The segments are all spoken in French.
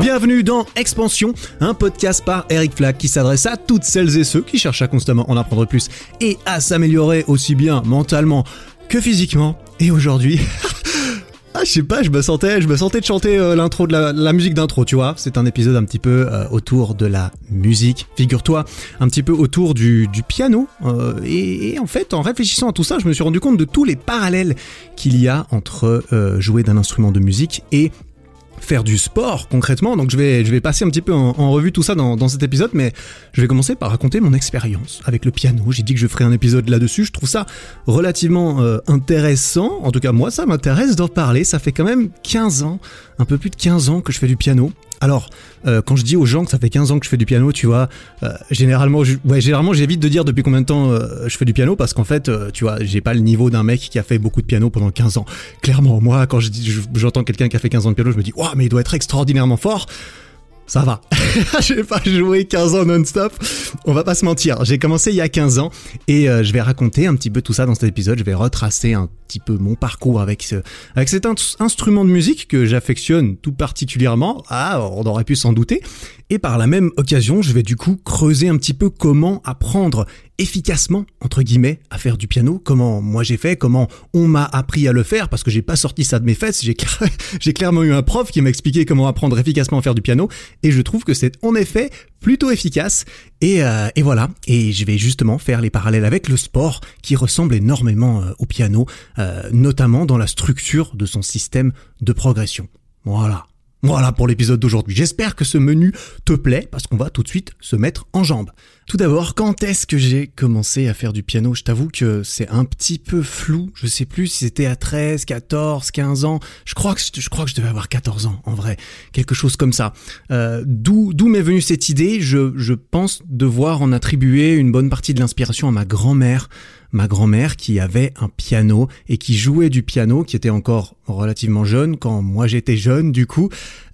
Bienvenue dans Expansion, un podcast par Eric Flack qui s'adresse à toutes celles et ceux qui cherchent à constamment en apprendre plus et à s'améliorer aussi bien mentalement que physiquement. Et aujourd'hui, ah, je sais pas, je me sentais, je me sentais de chanter euh, l'intro de la, musique d'intro, tu vois. C'est un épisode un petit peu euh, autour de la musique. Figure-toi, un petit peu autour du, piano. Euh, et, en fait, en réfléchissant à tout ça, je me suis rendu compte de tous les parallèles qu'il y a entre jouer d'un instrument de musique et faire du sport concrètement. Donc je vais, passer un petit peu en, revue tout ça dans, dans, cet épisode, mais je vais commencer par raconter mon expérience avec le piano. J'ai dit que je ferai un épisode là-dessus. Je trouve ça relativement euh, intéressant. En tout cas, moi, ça m'intéresse d'en parler. Ça fait quand même 15 ans, un peu plus de 15 ans que je fais du piano. Alors, euh, quand je dis aux gens que ça fait 15 ans que je fais du piano, tu vois, euh, généralement, ouais, généralement, j'évite de dire depuis combien de temps euh, je fais du piano parce qu'en fait, tu vois, j'ai pas le niveau d'un mec qui a fait beaucoup de piano pendant 15 ans. Clairement, moi, quand j'entends quelqu'un qui a fait 15 ans de piano, je me dis, waouh, mais il doit être extraordinairement fort ça va. j'ai pas joué 15 ans non-stop. On va pas se mentir. J'ai commencé il y a 15 ans et je vais raconter un petit peu tout ça dans cet épisode. Je vais retracer un petit peu mon parcours avec ce, avec cet instrument de musique que j'affectionne tout particulièrement. Ah, on aurait pu s'en douter. Et par la même occasion, je vais du coup creuser un petit peu comment apprendre efficacement, entre guillemets, à faire du piano, comment moi j'ai fait, comment on m'a appris à le faire, parce que j'ai pas sorti ça de mes fesses, j'ai clairement eu un prof qui m'a expliqué comment apprendre efficacement à faire du piano, et je trouve que c'est en effet plutôt efficace, et, euh, et voilà, et je vais justement faire les parallèles avec le sport, qui ressemble énormément euh, au piano, euh, notamment dans la structure de son système de progression. Voilà. Voilà pour l'épisode d'aujourd'hui. J'espère que ce menu te plaît parce qu'on va tout de suite se mettre en jambes. Tout d'abord, quand est-ce que j'ai commencé à faire du piano? Je t'avoue que c'est un petit peu flou. Je sais plus si c'était à 13, 14, 15 ans. Je crois que je crois que je devais avoir 14 ans en vrai, quelque chose comme ça. Euh, d'où d'où m'est venue cette idée? Je je pense devoir en attribuer une bonne partie de l'inspiration à ma grand-mère ma grand-mère qui avait un piano et qui jouait du piano, qui était encore relativement jeune quand moi j'étais jeune du coup,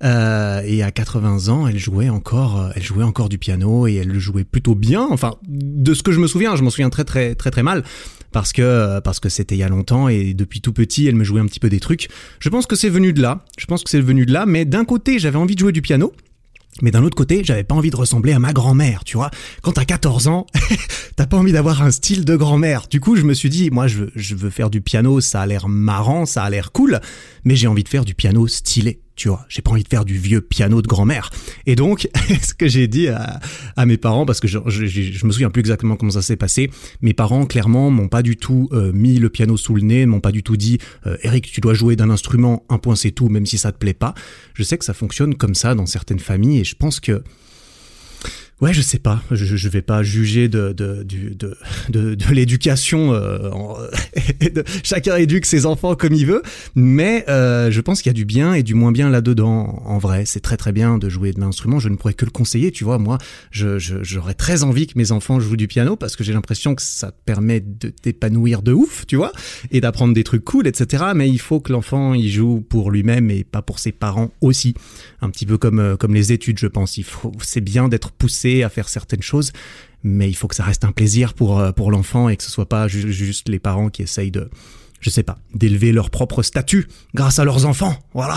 euh, et à 80 ans elle jouait encore, euh, elle jouait encore du piano et elle le jouait plutôt bien. Enfin, de ce que je me souviens, je m'en souviens très très très très mal parce que euh, parce que c'était il y a longtemps et depuis tout petit elle me jouait un petit peu des trucs. Je pense que c'est venu de là. Je pense que c'est venu de là, mais d'un côté j'avais envie de jouer du piano mais d'un autre côté, j'avais pas envie de ressembler à ma grand-mère, tu vois. Quand t'as 14 ans, t'as pas envie d'avoir un style de grand-mère. Du coup, je me suis dit, moi, je veux, faire du piano, ça a l'air marrant, ça a l'air cool, mais j'ai envie de faire du piano stylé tu vois, j'ai pas envie de faire du vieux piano de grand-mère. Et donc, ce que j'ai dit à, mes parents, parce que je, je, me souviens plus exactement comment ça s'est passé, mes parents clairement m'ont pas du tout euh, mis le piano sous le nez, m'ont pas du tout dit euh, Eric, tu dois jouer d'un instrument, un point c'est tout, même si ça te plaît pas. Je sais que ça fonctionne comme ça dans certaines familles et je pense que Ouais, je sais pas. Je, je vais pas juger de de de de, de, l'éducation. Euh, chacun éduque ses enfants comme il veut, mais euh, je pense qu'il y a du bien et du moins bien là-dedans. En vrai, c'est très très bien de jouer de l'instrument. Je ne pourrais que le conseiller. Tu vois, moi, je j'aurais très envie que mes enfants jouent du piano parce que j'ai l'impression que ça te permet de t'épanouir de ouf, tu vois, et d'apprendre des trucs cool, etc. Mais il faut que l'enfant il joue pour lui-même et pas pour ses parents aussi. Un petit peu comme euh, comme les études, je pense. Il faut, c'est bien d'être poussé à faire certaines choses, mais il faut que ça reste un plaisir pour, euh, pour l'enfant et que ce soit pas juste les parents qui essayent de, je sais pas, d'élever leur propre statut grâce à leurs enfants. Voilà.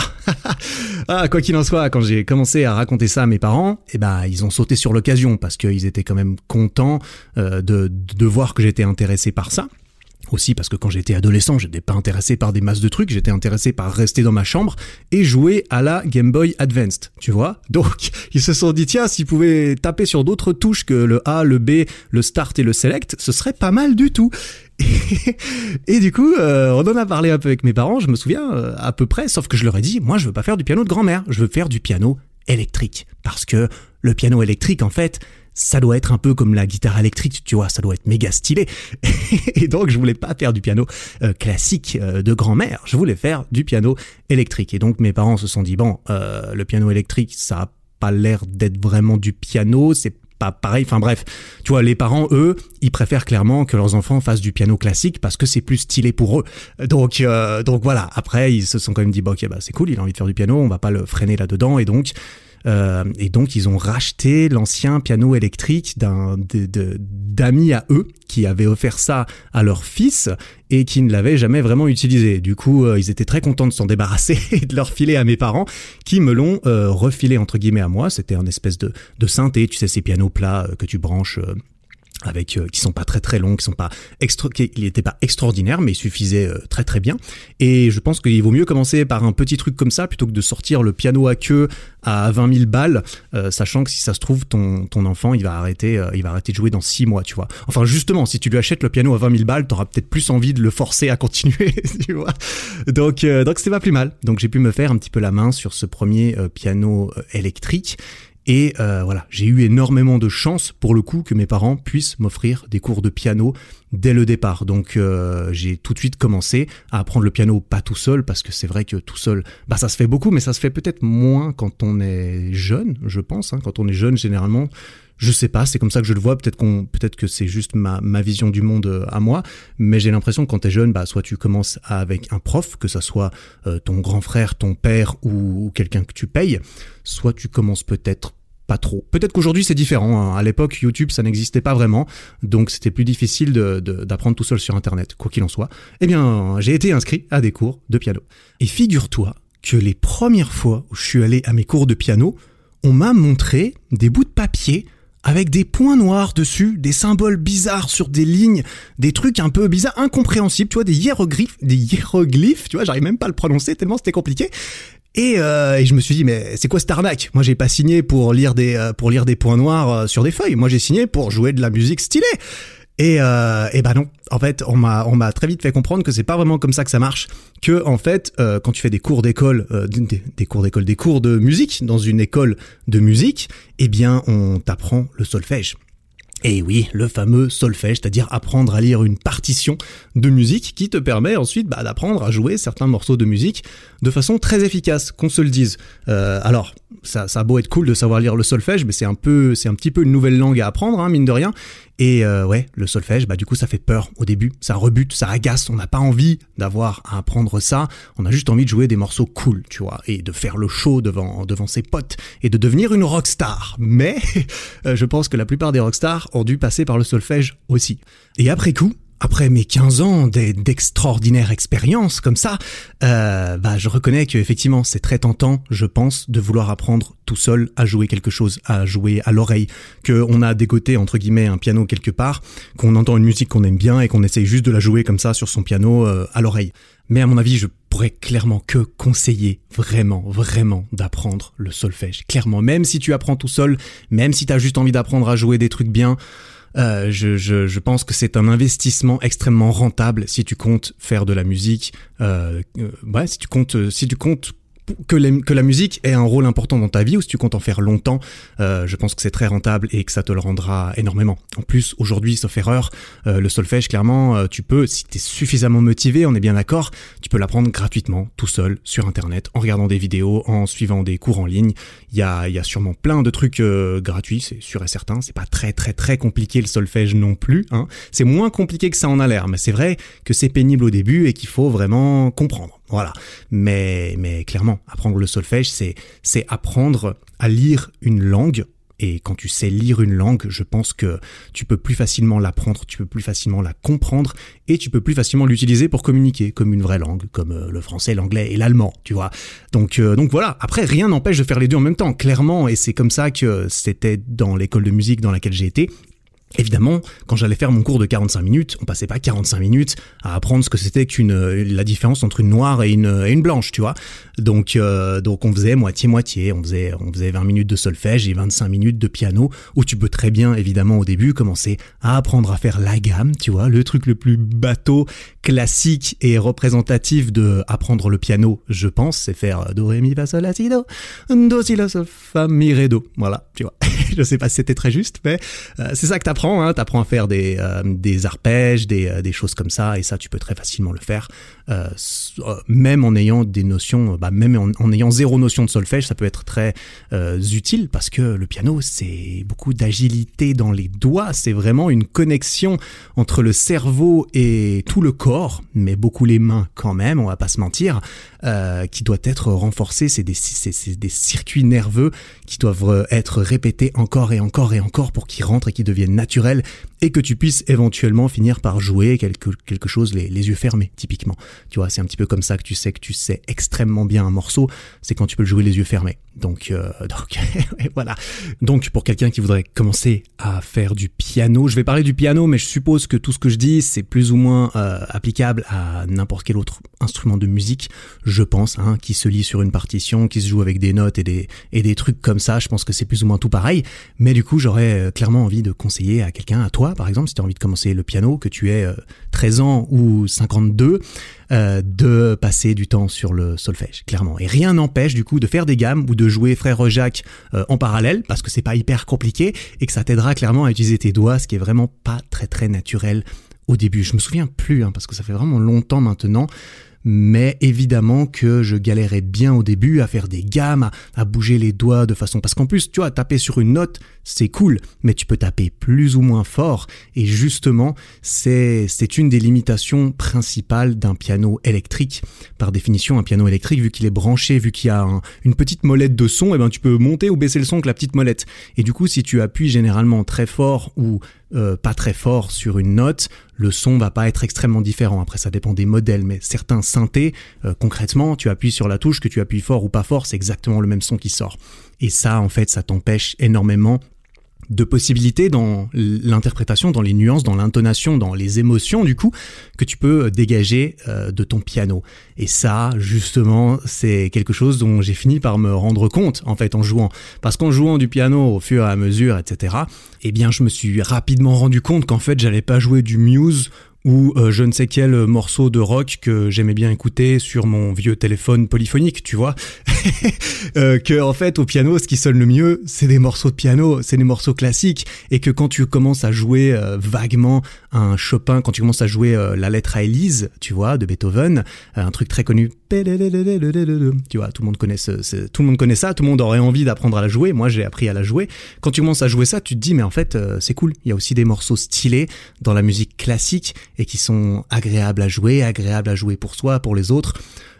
ah, quoi qu'il en soit, quand j'ai commencé à raconter ça à mes parents, eh ben, ils ont sauté sur l'occasion parce qu'ils étaient quand même contents euh, de, de voir que j'étais intéressé par ça. Aussi parce que quand j'étais adolescent, j'étais pas intéressé par des masses de trucs, j'étais intéressé par rester dans ma chambre et jouer à la Game Boy Advanced, tu vois. Donc, ils se sont dit tiens, s'ils pouvaient taper sur d'autres touches que le A, le B, le Start et le Select, ce serait pas mal du tout. Et, du coup, euh, on en a parlé un peu avec mes parents, je me souviens euh, à peu près, sauf que je leur ai dit, moi je veux pas faire du piano de grand-mère, je veux faire du piano électrique. Parce que le piano électrique, en fait, ça doit être un peu comme la guitare électrique, tu vois, ça doit être méga stylé. et donc, je voulais pas faire du piano euh, classique euh, de grand-mère, je voulais faire du piano électrique. Et donc, mes parents se sont dit, bon, euh, le piano électrique, ça a pas l'air d'être vraiment du piano, c'est pas pareil. Enfin bref, tu vois, les parents, eux, ils préfèrent clairement que leurs enfants fassent du piano classique parce que c'est plus stylé pour eux. Donc, donc voilà. Après, ils se sont quand même dit, bon, ok, bah c'est cool, il a envie de faire du piano, on va pas le freiner là-dedans. Et donc, et donc ils ont racheté l'ancien piano électrique d'un d'amis à eux qui avaient offert ça à leur fils et qui ne l'avaient jamais vraiment utilisé. Du coup, ils étaient très contents de s'en débarrasser et de leur filer à mes parents qui me l'ont refilé entre guillemets à moi. C'était un espèce de, de synthé, tu sais, ces pianos plats que tu branches avec euh, qui sont pas très très longs, qui sont pas extra, qui n'étaient pas extraordinaires, mais ils suffisaient euh, très très bien. Et je pense qu'il vaut mieux commencer par un petit truc comme ça plutôt que de sortir le piano à queue à 20 000 balles, euh, sachant que si ça se trouve ton ton enfant il va arrêter il va arrêter de jouer dans 6 mois, tu vois. Enfin justement, si tu lui achètes le piano à 20 000 balles, t'auras peut-être plus envie de le forcer à continuer, tu vois. Donc donc c'est pas plus mal. Donc j'ai pu me faire un petit peu la main sur ce premier piano électrique et euh, voilà, j'ai eu énormément de chance pour le coup que mes parents puissent m'offrir des cours de piano dès le départ. Donc euh, j'ai tout de suite commencé à apprendre le piano pas tout seul parce que c'est vrai que tout seul, bah ça se fait beaucoup, mais ça se fait peut-être moins quand on est jeune, je pense. Hein. Quand on est jeune, généralement, je sais pas, c'est comme ça que je le vois. Peut-être peut-être que c'est juste ma, ma vision du monde euh, à moi, mais j'ai l'impression que quand t'es jeune, bah soit tu commences avec un prof, que ça soit ton grand frère, ton père ou quelqu'un que tu payes, soit tu commences peut-être pas trop. Peut-être qu'aujourd'hui c'est différent. Hein. À l'époque, YouTube, ça n'existait pas vraiment, donc c'était plus difficile d'apprendre tout seul sur Internet, quoi qu'il en soit. Eh bien, j'ai été inscrit à des cours de piano. Et figure-toi que les premières fois où je suis allé à mes cours de piano, on m'a montré des bouts de papier avec des points noirs dessus, des symboles bizarres sur des lignes, des trucs un peu bizarres, incompréhensibles, tu vois, des hiéroglyphes, des hiéroglyphes, tu vois, j'arrive même pas à le prononcer tellement c'était compliqué. Euh, et, je me suis dit mais c'est quoi cette arnaque? Moi j'ai pas signé pour lire des euh, pour lire des points noirs euh, sur des feuilles. Moi j'ai signé pour jouer de la musique stylée. Et, et bah non, en fait, on m'a on m'a très vite fait comprendre que c'est pas vraiment comme ça que ça marche. Que en fait, quand tu fais des cours d'école, des, des, cours d'école, des cours de musique dans une école de musique, eh bien on t'apprend le solfège. Et oui, le fameux solfège, c'est-à-dire apprendre à lire une partition de musique qui te permet ensuite bah, d'apprendre à jouer certains morceaux de musique de façon très efficace, qu'on se le dise. Euh, alors, ça, ça a beau être cool de savoir lire le solfège, mais c'est un peu, c'est un petit peu une nouvelle langue à apprendre, hein, mine de rien. Et euh, ouais, le solfège, bah du coup ça fait peur au début, ça rebute, ça agace, on n'a pas envie d'avoir à apprendre ça, on a juste envie de jouer des morceaux cool, tu vois, et de faire le show devant devant ses potes et de devenir une rockstar. Mais euh, je pense que la plupart des rockstars ont dû passer par le solfège aussi. Et après coup, après mes 15 ans d'extraordinaires expériences comme ça, euh, bah, je reconnais que effectivement c'est très tentant, je pense, de vouloir apprendre tout seul à jouer quelque chose, à jouer à l'oreille, que on a dégoté entre guillemets un piano quelque part, qu'on entend une musique qu'on aime bien et qu'on essaye juste de la jouer comme ça sur son piano euh, à l'oreille. Mais à mon avis, je pourrais clairement que conseiller vraiment, vraiment d'apprendre le solfège. Clairement, même si tu apprends tout seul, même si tu as juste envie d'apprendre à jouer des trucs bien, euh, je, je, je, pense que c'est un investissement extrêmement rentable si tu comptes faire de la musique. Euh, euh ouais, si tu comptes, si tu comptes que, que, la musique ait un rôle important dans ta vie ou si tu comptes en faire longtemps, euh, je pense que c'est très rentable et que ça te le rendra énormément. En plus, aujourd'hui, sauf erreur, euh, le solfège, clairement, euh, tu peux, si tu es suffisamment motivé, on est bien d'accord, tu peux l'apprendre gratuitement, tout seul, sur Internet, en regardant des vidéos, en suivant des cours en ligne. Il y a, y a sûrement plein de trucs euh, gratuits, c'est sûr et certain. C'est pas très très très compliqué le solfège non plus. Hein. C'est moins compliqué que ça en a l'air, mais c'est vrai que c'est pénible au début et qu'il faut vraiment comprendre. Voilà. Mais, mais clairement, apprendre le solfège, c'est, c'est apprendre à lire une langue. Et quand tu sais lire une langue, je pense que tu peux plus facilement l'apprendre, tu peux plus facilement la comprendre et tu peux plus facilement l'utiliser pour communiquer comme une vraie langue, comme euh, le français, l'anglais et l'allemand, tu vois. Donc, euh, donc voilà. Après, rien n'empêche de faire les deux en même temps, clairement. Et c'est comme ça que c'était dans l'école de musique dans laquelle j'ai été. Évidemment, quand j'allais faire mon cours de 45 minutes, on passait pas 45 minutes à apprendre ce que c'était qu'une la différence entre une noire et une, et une blanche, tu vois. Donc euh, donc on faisait moitié moitié, on faisait on faisait 20 minutes de solfège et 25 minutes de piano où tu peux très bien évidemment au début commencer à apprendre à faire la gamme, tu vois, le truc le plus bateau, classique et représentatif de apprendre le piano, je pense, c'est faire do ré mi fa sol la si do do si la sol fa mi ré do. Voilà, tu vois. je sais pas si c'était très juste, mais euh, c'est ça que t'apprends. Hein. T'apprends à faire des, euh, des arpèges, des, euh, des choses comme ça, et ça, tu peux très facilement le faire, même en ayant des notions, bah, même en, ayant zéro notion de solfège, ça peut être très utile parce que le piano, c'est beaucoup d'agilité dans les doigts. C'est vraiment une connexion entre le cerveau et tout le corps, mais beaucoup les mains quand même. On va pas se mentir, qui doit être renforcée. C'est des, c'est des circuits nerveux qui doivent être répétés encore et encore et encore pour qu'ils rentrent et qu'ils deviennent naturels et que tu puisses éventuellement finir par jouer quelque, quelque chose les, les yeux fermés, typiquement. Tu vois, c'est un petit peu comme ça que tu sais que tu sais extrêmement bien un morceau, c'est quand tu peux le jouer les yeux fermés. Donc, euh, donc voilà. Donc, pour quelqu'un qui voudrait commencer à faire du piano, je vais parler du piano, mais je suppose que tout ce que je dis, c'est plus ou moins euh, applicable à n'importe quel autre instrument de musique, je pense, hein, qui se lit sur une partition, qui se joue avec des notes et des, et des trucs comme ça. Je pense que c'est plus ou moins tout pareil. Mais du coup, j'aurais euh, clairement envie de conseiller à quelqu'un, à toi, par exemple, si tu as envie de commencer le piano, que tu aies 13 ans ou 52, euh, de passer du temps sur le solfège, clairement. Et rien n'empêche du coup de faire des gammes ou de jouer frère Jacques euh, en parallèle, parce que c'est pas hyper compliqué et que ça t'aidera clairement à utiliser tes doigts, ce qui est vraiment pas très très naturel au début. Je me souviens plus, hein, parce que ça fait vraiment longtemps maintenant mais évidemment que je galérais bien au début à faire des gammes, à, bouger les doigts de façon... Parce qu'en plus, tu vois, taper sur une note, c'est cool, mais tu peux taper plus ou moins fort, et justement, c'est, c'est une des limitations principales d'un piano électrique. Par définition, un piano électrique, vu qu'il est branché, vu qu'il y a une petite molette de son, eh ben tu peux monter ou baisser le son avec la petite molette. Et du coup, si tu appuies généralement très fort ou euh, pas très fort sur une note, le son va pas être extrêmement différent. Après, ça dépend des modèles, mais certains synthés, euh, concrètement, tu appuies sur la touche, que tu appuies fort ou pas fort, c'est exactement le même son qui sort. Et ça, en fait, ça t'empêche énormément de possibilités dans l'interprétation, dans les nuances, dans l'intonation, dans les émotions du coup que tu peux euh, dégager euh, de ton piano. Et ça, justement, c'est quelque chose dont j'ai fini par me rendre compte en fait en jouant, parce qu'en jouant du piano au fur et à mesure, etc. Eh bien, je me suis rapidement rendu compte qu'en fait, j'allais pas jouer du Muse ou euh, je ne sais quel morceau de rock que j'aimais bien écouter sur mon vieux téléphone polyphonique, tu vois. euh, que en fait au piano, ce qui sonne le mieux, c'est des morceaux de piano, c'est des morceaux classiques, et que quand tu commences à jouer euh, vaguement un Chopin, quand tu commences à jouer euh, la lettre à Élise, tu vois, de Beethoven, un truc très connu, tu vois, tout le monde connaît ce, tout le monde connaît ça, tout le monde aurait envie d'apprendre à la jouer. Moi, j'ai appris à la jouer. Quand tu commences à jouer ça, tu te dis mais en fait, c'est cool. Il y a aussi des morceaux stylés dans la musique classique et qui sont agréables à jouer, agréables à jouer pour soi, pour les autres.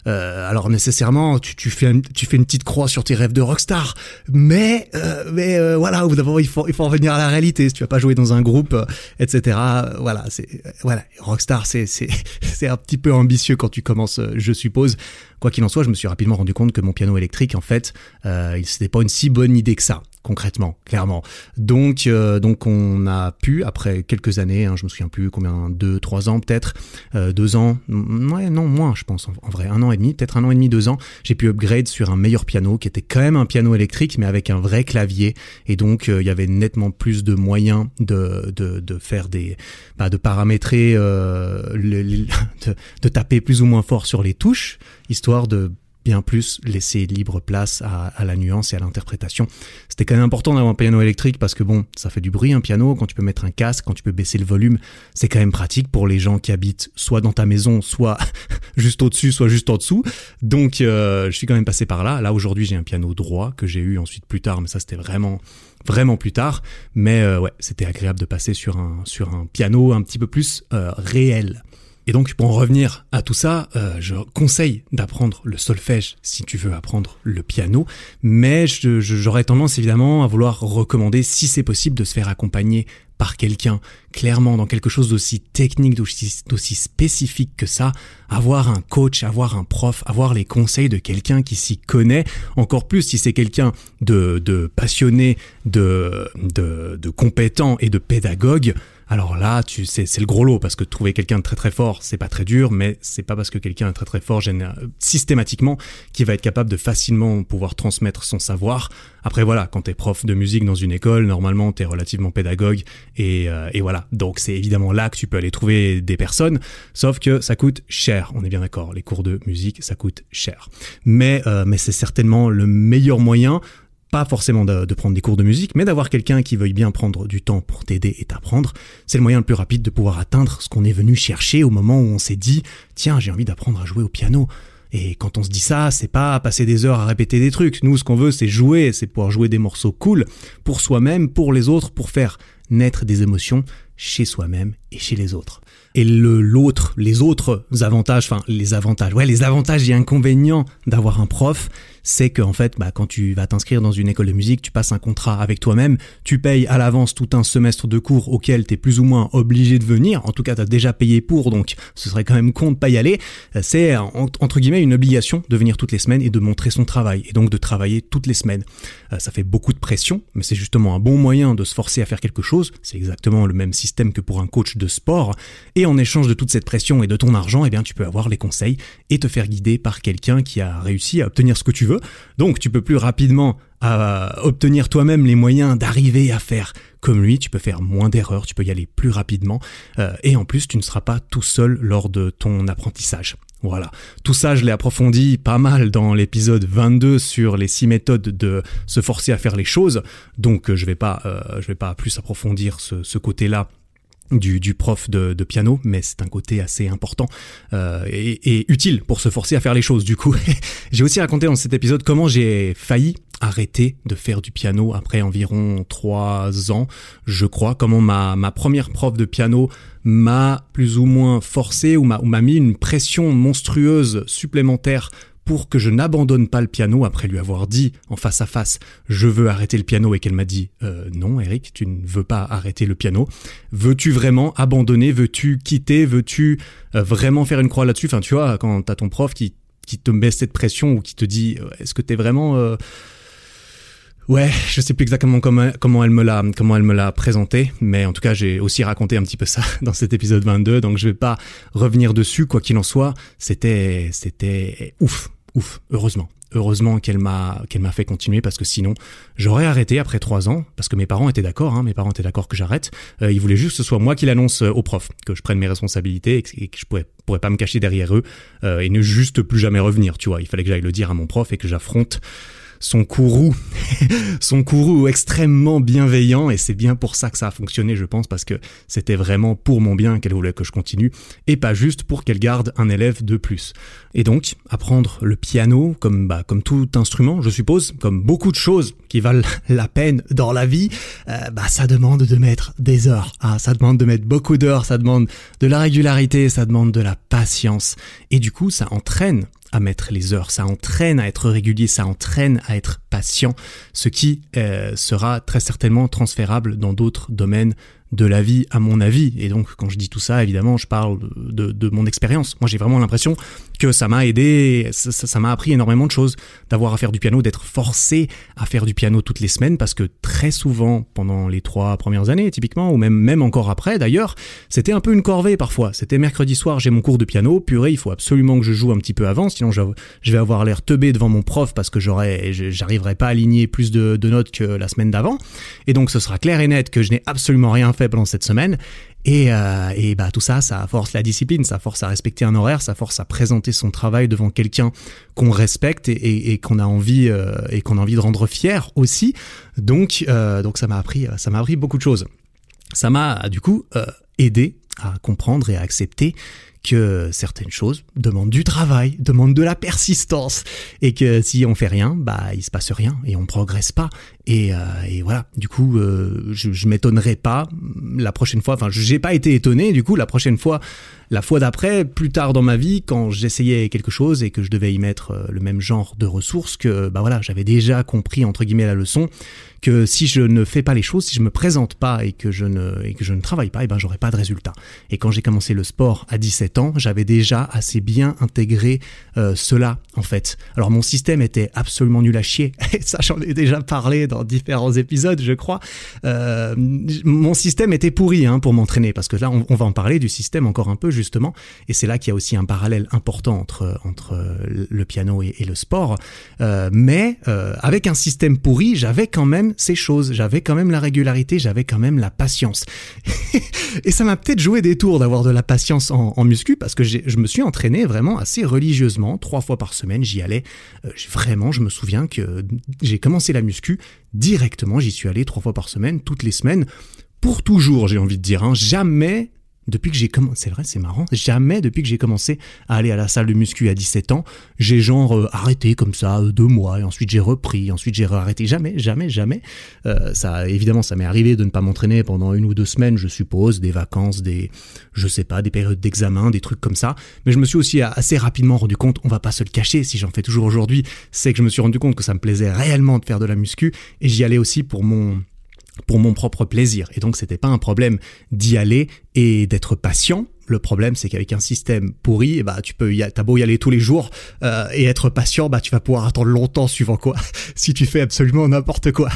Euh, alors nécessairement, tu, tu, fais tu fais une petite croix sur tes rêves de rockstar, mais euh, mais euh, voilà, il faut il faut revenir à la réalité. Si tu vas pas jouer dans un groupe, etc. Voilà, c'est voilà, rockstar, c'est c'est c'est un petit peu ambitieux quand tu commences, je suppose. Quoi qu'il en soit, je me suis rapidement rendu compte que mon piano électrique, en fait, euh, c'était pas une si bonne idée que ça concrètement, clairement. Donc, euh, donc on a pu, après quelques années, hein, je me souviens plus combien, deux, trois ans peut-être, euh, deux ans, ouais, non, moins, je pense, en, vrai, un an et demi, peut-être un an et demi, deux ans, j'ai pu upgrade sur un meilleur piano, qui était quand même un piano électrique, mais avec un vrai clavier, et donc euh, il y avait nettement plus de moyens de, de, de faire des, bah, de paramétrer, euh, de, de taper plus ou moins fort sur les touches, histoire de bien plus laisser libre place à, la nuance et à l'interprétation. C'était quand même important d'avoir un piano électrique parce que bon, ça fait du bruit un piano, quand tu peux mettre un casque, quand tu peux baisser le volume, c'est quand même pratique pour les gens qui habitent soit dans ta maison, soit juste au-dessus, soit juste en dessous. Donc euh, je suis quand même passé par là. Là aujourd'hui j'ai un piano droit que j'ai eu ensuite plus tard, mais ça c'était vraiment vraiment plus tard. Mais euh, ouais, c'était agréable de passer sur un sur un piano un petit peu plus euh, réel. Et donc pour en revenir à tout ça, euh, je conseille d'apprendre le solfège si tu veux apprendre le piano, mais j'aurais tendance évidemment à vouloir recommander, si c'est possible, de se faire accompagner par quelqu'un, clairement dans quelque chose d'aussi technique, d'aussi spécifique que ça, avoir un coach, avoir un prof, avoir les conseils de quelqu'un qui s'y connaît, encore plus si c'est quelqu'un de, passionné, de compétent et de pédagogue, alors là, tu sais, c'est le gros lot parce que trouver quelqu'un de très très fort, c'est pas très dur, mais c'est pas parce que quelqu'un est très très fort systématiquement qu'il va être capable de facilement pouvoir transmettre son savoir. Après voilà, quand t'es prof de musique dans une école, normalement t'es relativement pédagogue et, euh, et voilà. Donc c'est évidemment là que tu peux aller trouver des personnes, sauf que ça coûte cher. On est bien d'accord, les cours de musique ça coûte cher. Mais euh, mais c'est certainement le meilleur moyen pas forcément de, prendre des cours de musique, mais d'avoir quelqu'un qui veuille bien prendre du temps pour t'aider et t'apprendre, c'est le moyen le plus rapide de pouvoir atteindre ce qu'on est venu chercher au moment où on s'est dit, tiens, j'ai envie d'apprendre à jouer au piano. Et quand on se dit ça, c'est pas passer des heures à répéter des trucs. Nous, ce qu'on veut, c'est jouer, c'est pouvoir jouer des morceaux cool pour soi-même, pour les autres, pour faire naître des émotions chez soi-même et chez les autres. Et le l'autre, les autres avantages, enfin les avantages, ouais, les avantages et inconvénients d'avoir un prof, c'est qu'en fait, bah, quand tu vas t'inscrire dans une école de musique, tu passes un contrat avec toi-même, tu payes à l'avance tout un semestre de cours auquel tu es plus ou moins obligé de venir, en tout cas tu as déjà payé pour, donc ce serait quand même con de pas y aller, c'est entre guillemets une obligation de venir toutes les semaines et de montrer son travail, et donc de travailler toutes les semaines. Euh, ça fait beaucoup de pression, mais c'est justement un bon moyen de se forcer à faire quelque chose, c'est exactement le même système que pour un coach de sport, et en échange de toute cette pression et de ton argent, eh bien tu peux avoir les conseils et te faire guider par quelqu'un qui a réussi à obtenir ce que tu veux, donc tu peux plus rapidement euh, obtenir toi-même les moyens d'arriver à faire comme lui, tu peux faire moins d'erreurs, tu peux y aller plus rapidement, euh, et en plus tu ne seras pas tout seul lors de ton apprentissage. Voilà. Tout ça, je l'ai approfondi pas mal dans l'épisode 22 sur les six méthodes de se forcer à faire les choses. Donc, je vais pas, euh, je vais pas plus approfondir ce côté-là du, du, prof de, de, piano, mais c'est un côté assez important euh, et, et, utile pour se forcer à faire les choses. Du coup, j'ai aussi raconté dans cet épisode comment j'ai failli arrêter de faire du piano après environ trois ans, je crois. Comment ma, ma première prof de piano m'a plus ou moins forcé ou m'a mis une pression monstrueuse supplémentaire pour que je n'abandonne pas le piano après lui avoir dit en face à face je veux arrêter le piano et qu'elle m'a dit euh, non Eric tu ne veux pas arrêter le piano. Veux-tu vraiment abandonner? Veux-tu quitter? Veux-tu euh, vraiment faire une croix là-dessus enfin tu vois quand t'as ton prof qui, qui te met cette pression ou qui te dit euh, est-ce que t'es vraiment euh, Ouais, je sais plus exactement comment, comment elle me l'a comment elle me l'a présenté, mais en tout cas j'ai aussi raconté un petit peu ça dans cet épisode 22, donc je vais pas revenir dessus quoi qu'il en soit. C'était c'était ouf ouf, heureusement. Heureusement qu'elle m'a qu'elle m'a fait continuer parce que sinon j'aurais arrêté après trois ans parce que mes parents étaient d'accord, hein, mes parents étaient d'accord que j'arrête. Euh, ils voulaient juste que ce soit moi qui l'annonce euh, au prof, que je prenne mes responsabilités et que, je pourrais pourrais pas me cacher derrière eux euh, et ne juste plus jamais revenir. Tu vois, il fallait que j'aille le dire à mon prof et que j'affronte son courroux, son courroux extrêmement bienveillant et c'est bien pour ça que ça a fonctionné je pense parce que c'était vraiment pour mon bien qu'elle voulait que je continue et pas juste pour qu'elle garde un élève de plus. Et donc apprendre le piano comme bah, comme tout instrument je suppose, comme beaucoup de choses qui valent la peine dans la vie, euh, bah ça demande de mettre des heures, ah, ça demande de mettre beaucoup d'heures, ça demande de la régularité, ça demande de la patience et du coup ça entraîne à mettre les heures, ça entraîne à être régulier, ça entraîne à être patient, ce qui euh, sera très certainement transférable dans d'autres domaines de la vie à mon avis. Et donc quand je dis tout ça, évidemment, je parle de, de, mon expérience. Moi j'ai vraiment l'impression que ça m'a aidé, ça m'a appris énormément de choses, d'avoir à faire du piano, d'être forcé à faire du piano toutes les semaines, parce que très souvent, pendant les trois premières années, typiquement, ou même, même encore après d'ailleurs, c'était un peu une corvée parfois. C'était mercredi soir, j'ai mon cours de piano, purée, il faut absolument que je joue un petit peu avant, sinon je, vais avoir l'air teubé devant mon prof parce que j'arriverai pas à aligner plus de, de notes que la semaine d'avant. Et donc ce sera clair et net que je n'ai absolument rien fait pendant cette semaine. Et, euh, et bah, tout ça, ça force la discipline, ça force à respecter un horaire, ça force à présenter son travail devant quelqu'un qu'on respecte et, et, qu'on a envie euh, et qu'on a envie de rendre fier aussi. Donc, euh, donc ça m'a appris, ça m'a appris beaucoup de choses. Ça m'a du coup aidé à comprendre et à accepter que certaines choses demandent du travail, demandent de la persistance, et que si on fait rien, bah il se passe rien et on progresse pas. Et, euh, et voilà, du coup, euh, je, je m'étonnerai pas la prochaine fois. Enfin, j'ai pas été étonné. Du coup, la prochaine fois, la fois d'après, plus tard dans ma vie, quand j'essayais quelque chose et que je devais y mettre euh, le même genre de ressources, que bah voilà, j'avais déjà compris entre guillemets la leçon que si je ne fais pas les choses, si je me présente pas et que je ne et que je ne travaille pas, et ben j'aurai pas de résultat. Et quand j'ai commencé le sport à 17 ans, j'avais déjà assez bien intégré cela en fait. Alors mon système était absolument nul à chier. Et ça j'en ai déjà parlé dans différents épisodes, je crois. Euh, mon système était pourri hein, pour m'entraîner parce que là on, va en parler du système encore un peu justement. Et c'est là qu'il y a aussi un parallèle important entre entre le piano et, le sport. Euh, mais euh, avec un système pourri, j'avais quand même ces choses, j'avais quand même la régularité, j'avais quand même la patience. et ça m'a peut-être joué des tours d'avoir de la patience en, muscu parce que je me suis entraîné vraiment assez religieusement, trois fois par semaine, j'y allais. Vraiment, je me souviens que j'ai commencé la muscu directement, j'y suis allé trois fois par semaine, toutes les semaines, pour toujours, j'ai envie de dire. Hein. Jamais depuis que j'ai commencé, c'est vrai, c'est marrant, jamais depuis que j'ai commencé à aller à la salle de muscu à 17 ans, j'ai genre euh, arrêté comme ça euh, deux mois, et ensuite j'ai repris, ensuite j'ai arrêté. Jamais, jamais, jamais. Euh, ça, évidemment, ça m'est arrivé de ne pas m'entraîner pendant une ou deux semaines, je suppose, des vacances, des, je sais pas, des périodes d'examen, des trucs comme ça. Mais je me suis aussi assez rapidement rendu compte, on va pas se le cacher, si j'en fais toujours aujourd'hui, c'est que je me suis rendu compte que ça me plaisait réellement de faire de la muscu, et j'y allais aussi pour mon pour mon propre plaisir. Et donc c'était pas un problème d'y aller et d'être patient. Le problème, c'est qu'avec un système pourri, bah, tu peux y t'as beau y aller tous les jours euh, et être patient, bah, tu vas pouvoir attendre longtemps suivant quoi, si tu fais absolument n'importe quoi.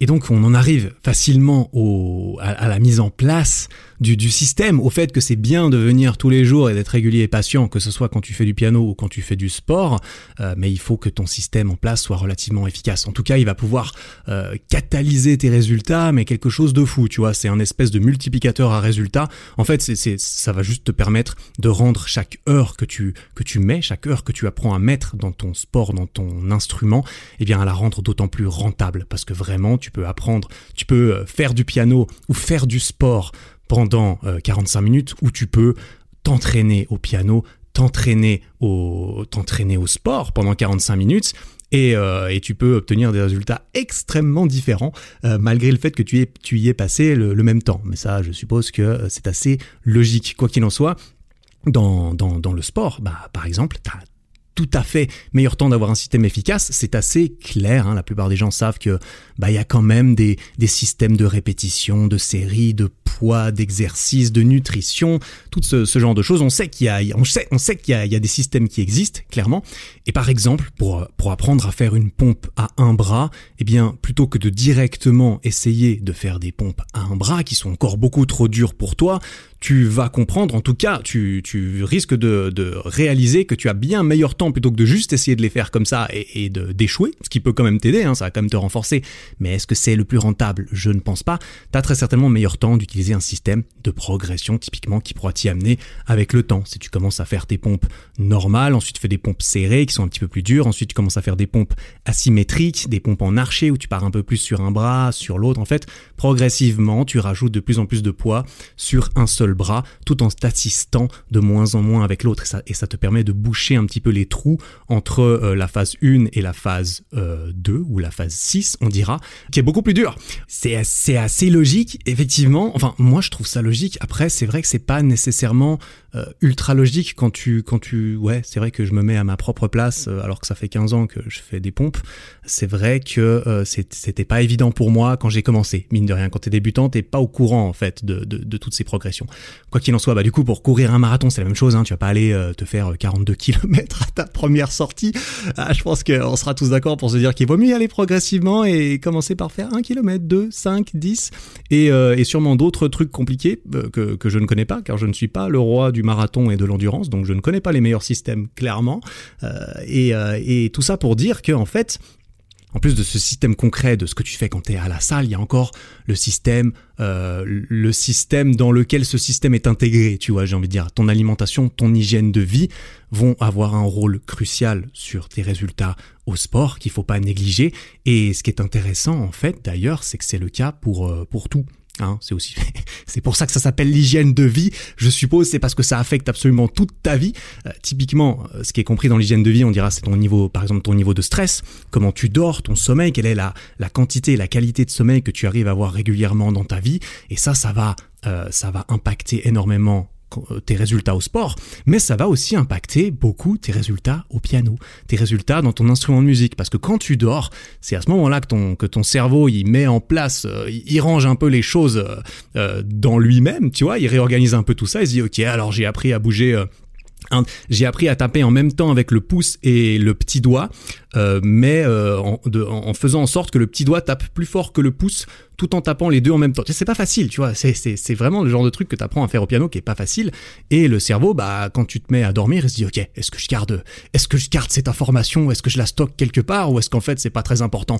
Et donc, on en arrive facilement au, à la mise en place du, du système, au fait que c'est bien de venir tous les jours et d'être régulier et patient, que ce soit quand tu fais du piano ou quand tu fais du sport, euh, mais il faut que ton système en place soit relativement efficace. En tout cas, il va pouvoir euh, catalyser tes résultats, mais quelque chose de fou, tu vois, c'est un espèce de multiplicateur à résultats. En fait, c'est, ça va juste te permettre de rendre chaque heure que tu, que tu mets, chaque heure que tu apprends à mettre dans ton sport, dans ton instrument, eh bien, à la rendre d'autant plus rentable, parce que vraiment, tu peux apprendre, tu peux euh, faire du piano ou faire du sport pendant 45 euh, minutes où tu peux t'entraîner au piano, t'entraîner au, t'entraîner au sport pendant 45 minutes et, euh, et, tu peux obtenir des résultats extrêmement différents euh, malgré le fait que tu, tu y aies passé le, même temps. Mais ça, je suppose que c'est assez logique. Quoi qu'il en soit, dans, dans, dans le sport, bah, par exemple, tu as tout à fait meilleur temps d'avoir un système efficace, c'est assez clair. Hein. La plupart des gens savent que bah il y a quand même des, des systèmes de répétition, de séries, de poids, d'exercice, de nutrition, tout ce, genre de choses. On sait qu'il y a, on sait, on sait qu'il y a, il y a des systèmes qui existent clairement. Et par exemple, pour pour apprendre à faire une pompe à un bras, eh bien plutôt que de directement essayer de faire des pompes à un bras qui sont encore beaucoup trop dures pour toi, tu vas comprendre, en tout cas, tu, risques de, réaliser que tu as bien meilleur temps plutôt que de juste essayer de les faire comme ça et, et d'échouer, ce qui peut quand même t'aider, hein, ça va quand même te renforcer. Mais est-ce que c'est le plus rentable? Je ne pense pas. Tu as très certainement meilleur temps d'utiliser un système de progression typiquement qui pourra t'y amener avec le temps. Si tu commences à faire tes pompes normales, ensuite tu fais des pompes serrées qui sont un petit peu plus dures, ensuite tu commences à faire des pompes asymétriques, des pompes en archer où tu pars un peu plus sur un bras, sur l'autre. En fait, progressivement, tu rajoutes de plus en plus de poids sur un seul bras tout en t'assistant de moins en moins avec l'autre. Et ça, et ça te permet de boucher un petit peu les trous entre euh, la phase 1 et la phase 2 euh, ou la phase 6, on dira, qui est beaucoup plus dur. C'est assez, assez logique, effectivement. Enfin, moi je trouve ça logique. Après, c'est vrai que c'est pas nécessairement euh, ultra logique quand tu, quand tu, ouais, c'est vrai que je me mets à ma propre place alors que ça fait 15 ans que je fais des pompes. C'est vrai que c'était pas évident pour moi quand j'ai commencé. Mine de rien, quand t'es débutant, t'es pas au courant en fait de, de toutes ces progressions. Quoi qu'il en soit, bah du coup pour courir un marathon c'est la même chose, hein, tu vas pas aller euh, te faire 42 km à ta première sortie. Ah, je pense qu'on sera tous d'accord pour se dire qu'il vaut mieux y aller progressivement et commencer par faire 1 km, 2, 5, 10 et, euh, et sûrement d'autres trucs compliqués euh, que, que je ne connais pas car je ne suis pas le roi du marathon et de l'endurance donc je ne connais pas les meilleurs systèmes clairement et, et tout ça pour dire que en fait en plus de ce système concret de ce que tu fais quand tu es à la salle, il y a encore le système, euh, le système dans lequel ce système est intégré. Tu vois, j'ai envie de dire, ton alimentation, ton hygiène de vie vont avoir un rôle crucial sur tes résultats au sport qu'il faut pas négliger. Et ce qui est intéressant en fait, d'ailleurs, c'est que c'est le cas pour euh, pour tout. Hein, c'est aussi, c'est pour ça que ça s'appelle l'hygiène de vie. Je suppose c'est parce que ça affecte absolument toute ta vie. Euh, typiquement, euh, ce qui est compris dans l'hygiène de vie, on dira c'est ton niveau, par exemple ton niveau de stress, comment tu dors, ton sommeil, quelle est la, la quantité, la qualité de sommeil que tu arrives à avoir régulièrement dans ta vie. Et ça, ça va, euh, ça va impacter énormément tes résultats au sport, mais ça va aussi impacter beaucoup tes résultats au piano, tes résultats dans ton instrument de musique, parce que quand tu dors, c'est à ce moment-là que ton, que ton cerveau, il met en place, euh, il range un peu les choses euh, dans lui-même, tu vois, il réorganise un peu tout ça, il se dit, ok, alors j'ai appris à bouger j'ai appris à taper en même temps avec le pouce et le petit doigt, mais en, en, faisant en sorte que le petit doigt tape plus fort que le pouce tout en tapant les deux en même temps. C'est pas facile, tu vois. C'est vraiment le genre de truc que tu apprends à faire au piano qui est pas facile. Et le cerveau, bah, quand tu te mets à dormir, il se dit, ok, est-ce que je garde, est-ce que je garde cette information, est-ce que je la stocke quelque part, ou est-ce qu'en fait c'est pas très important?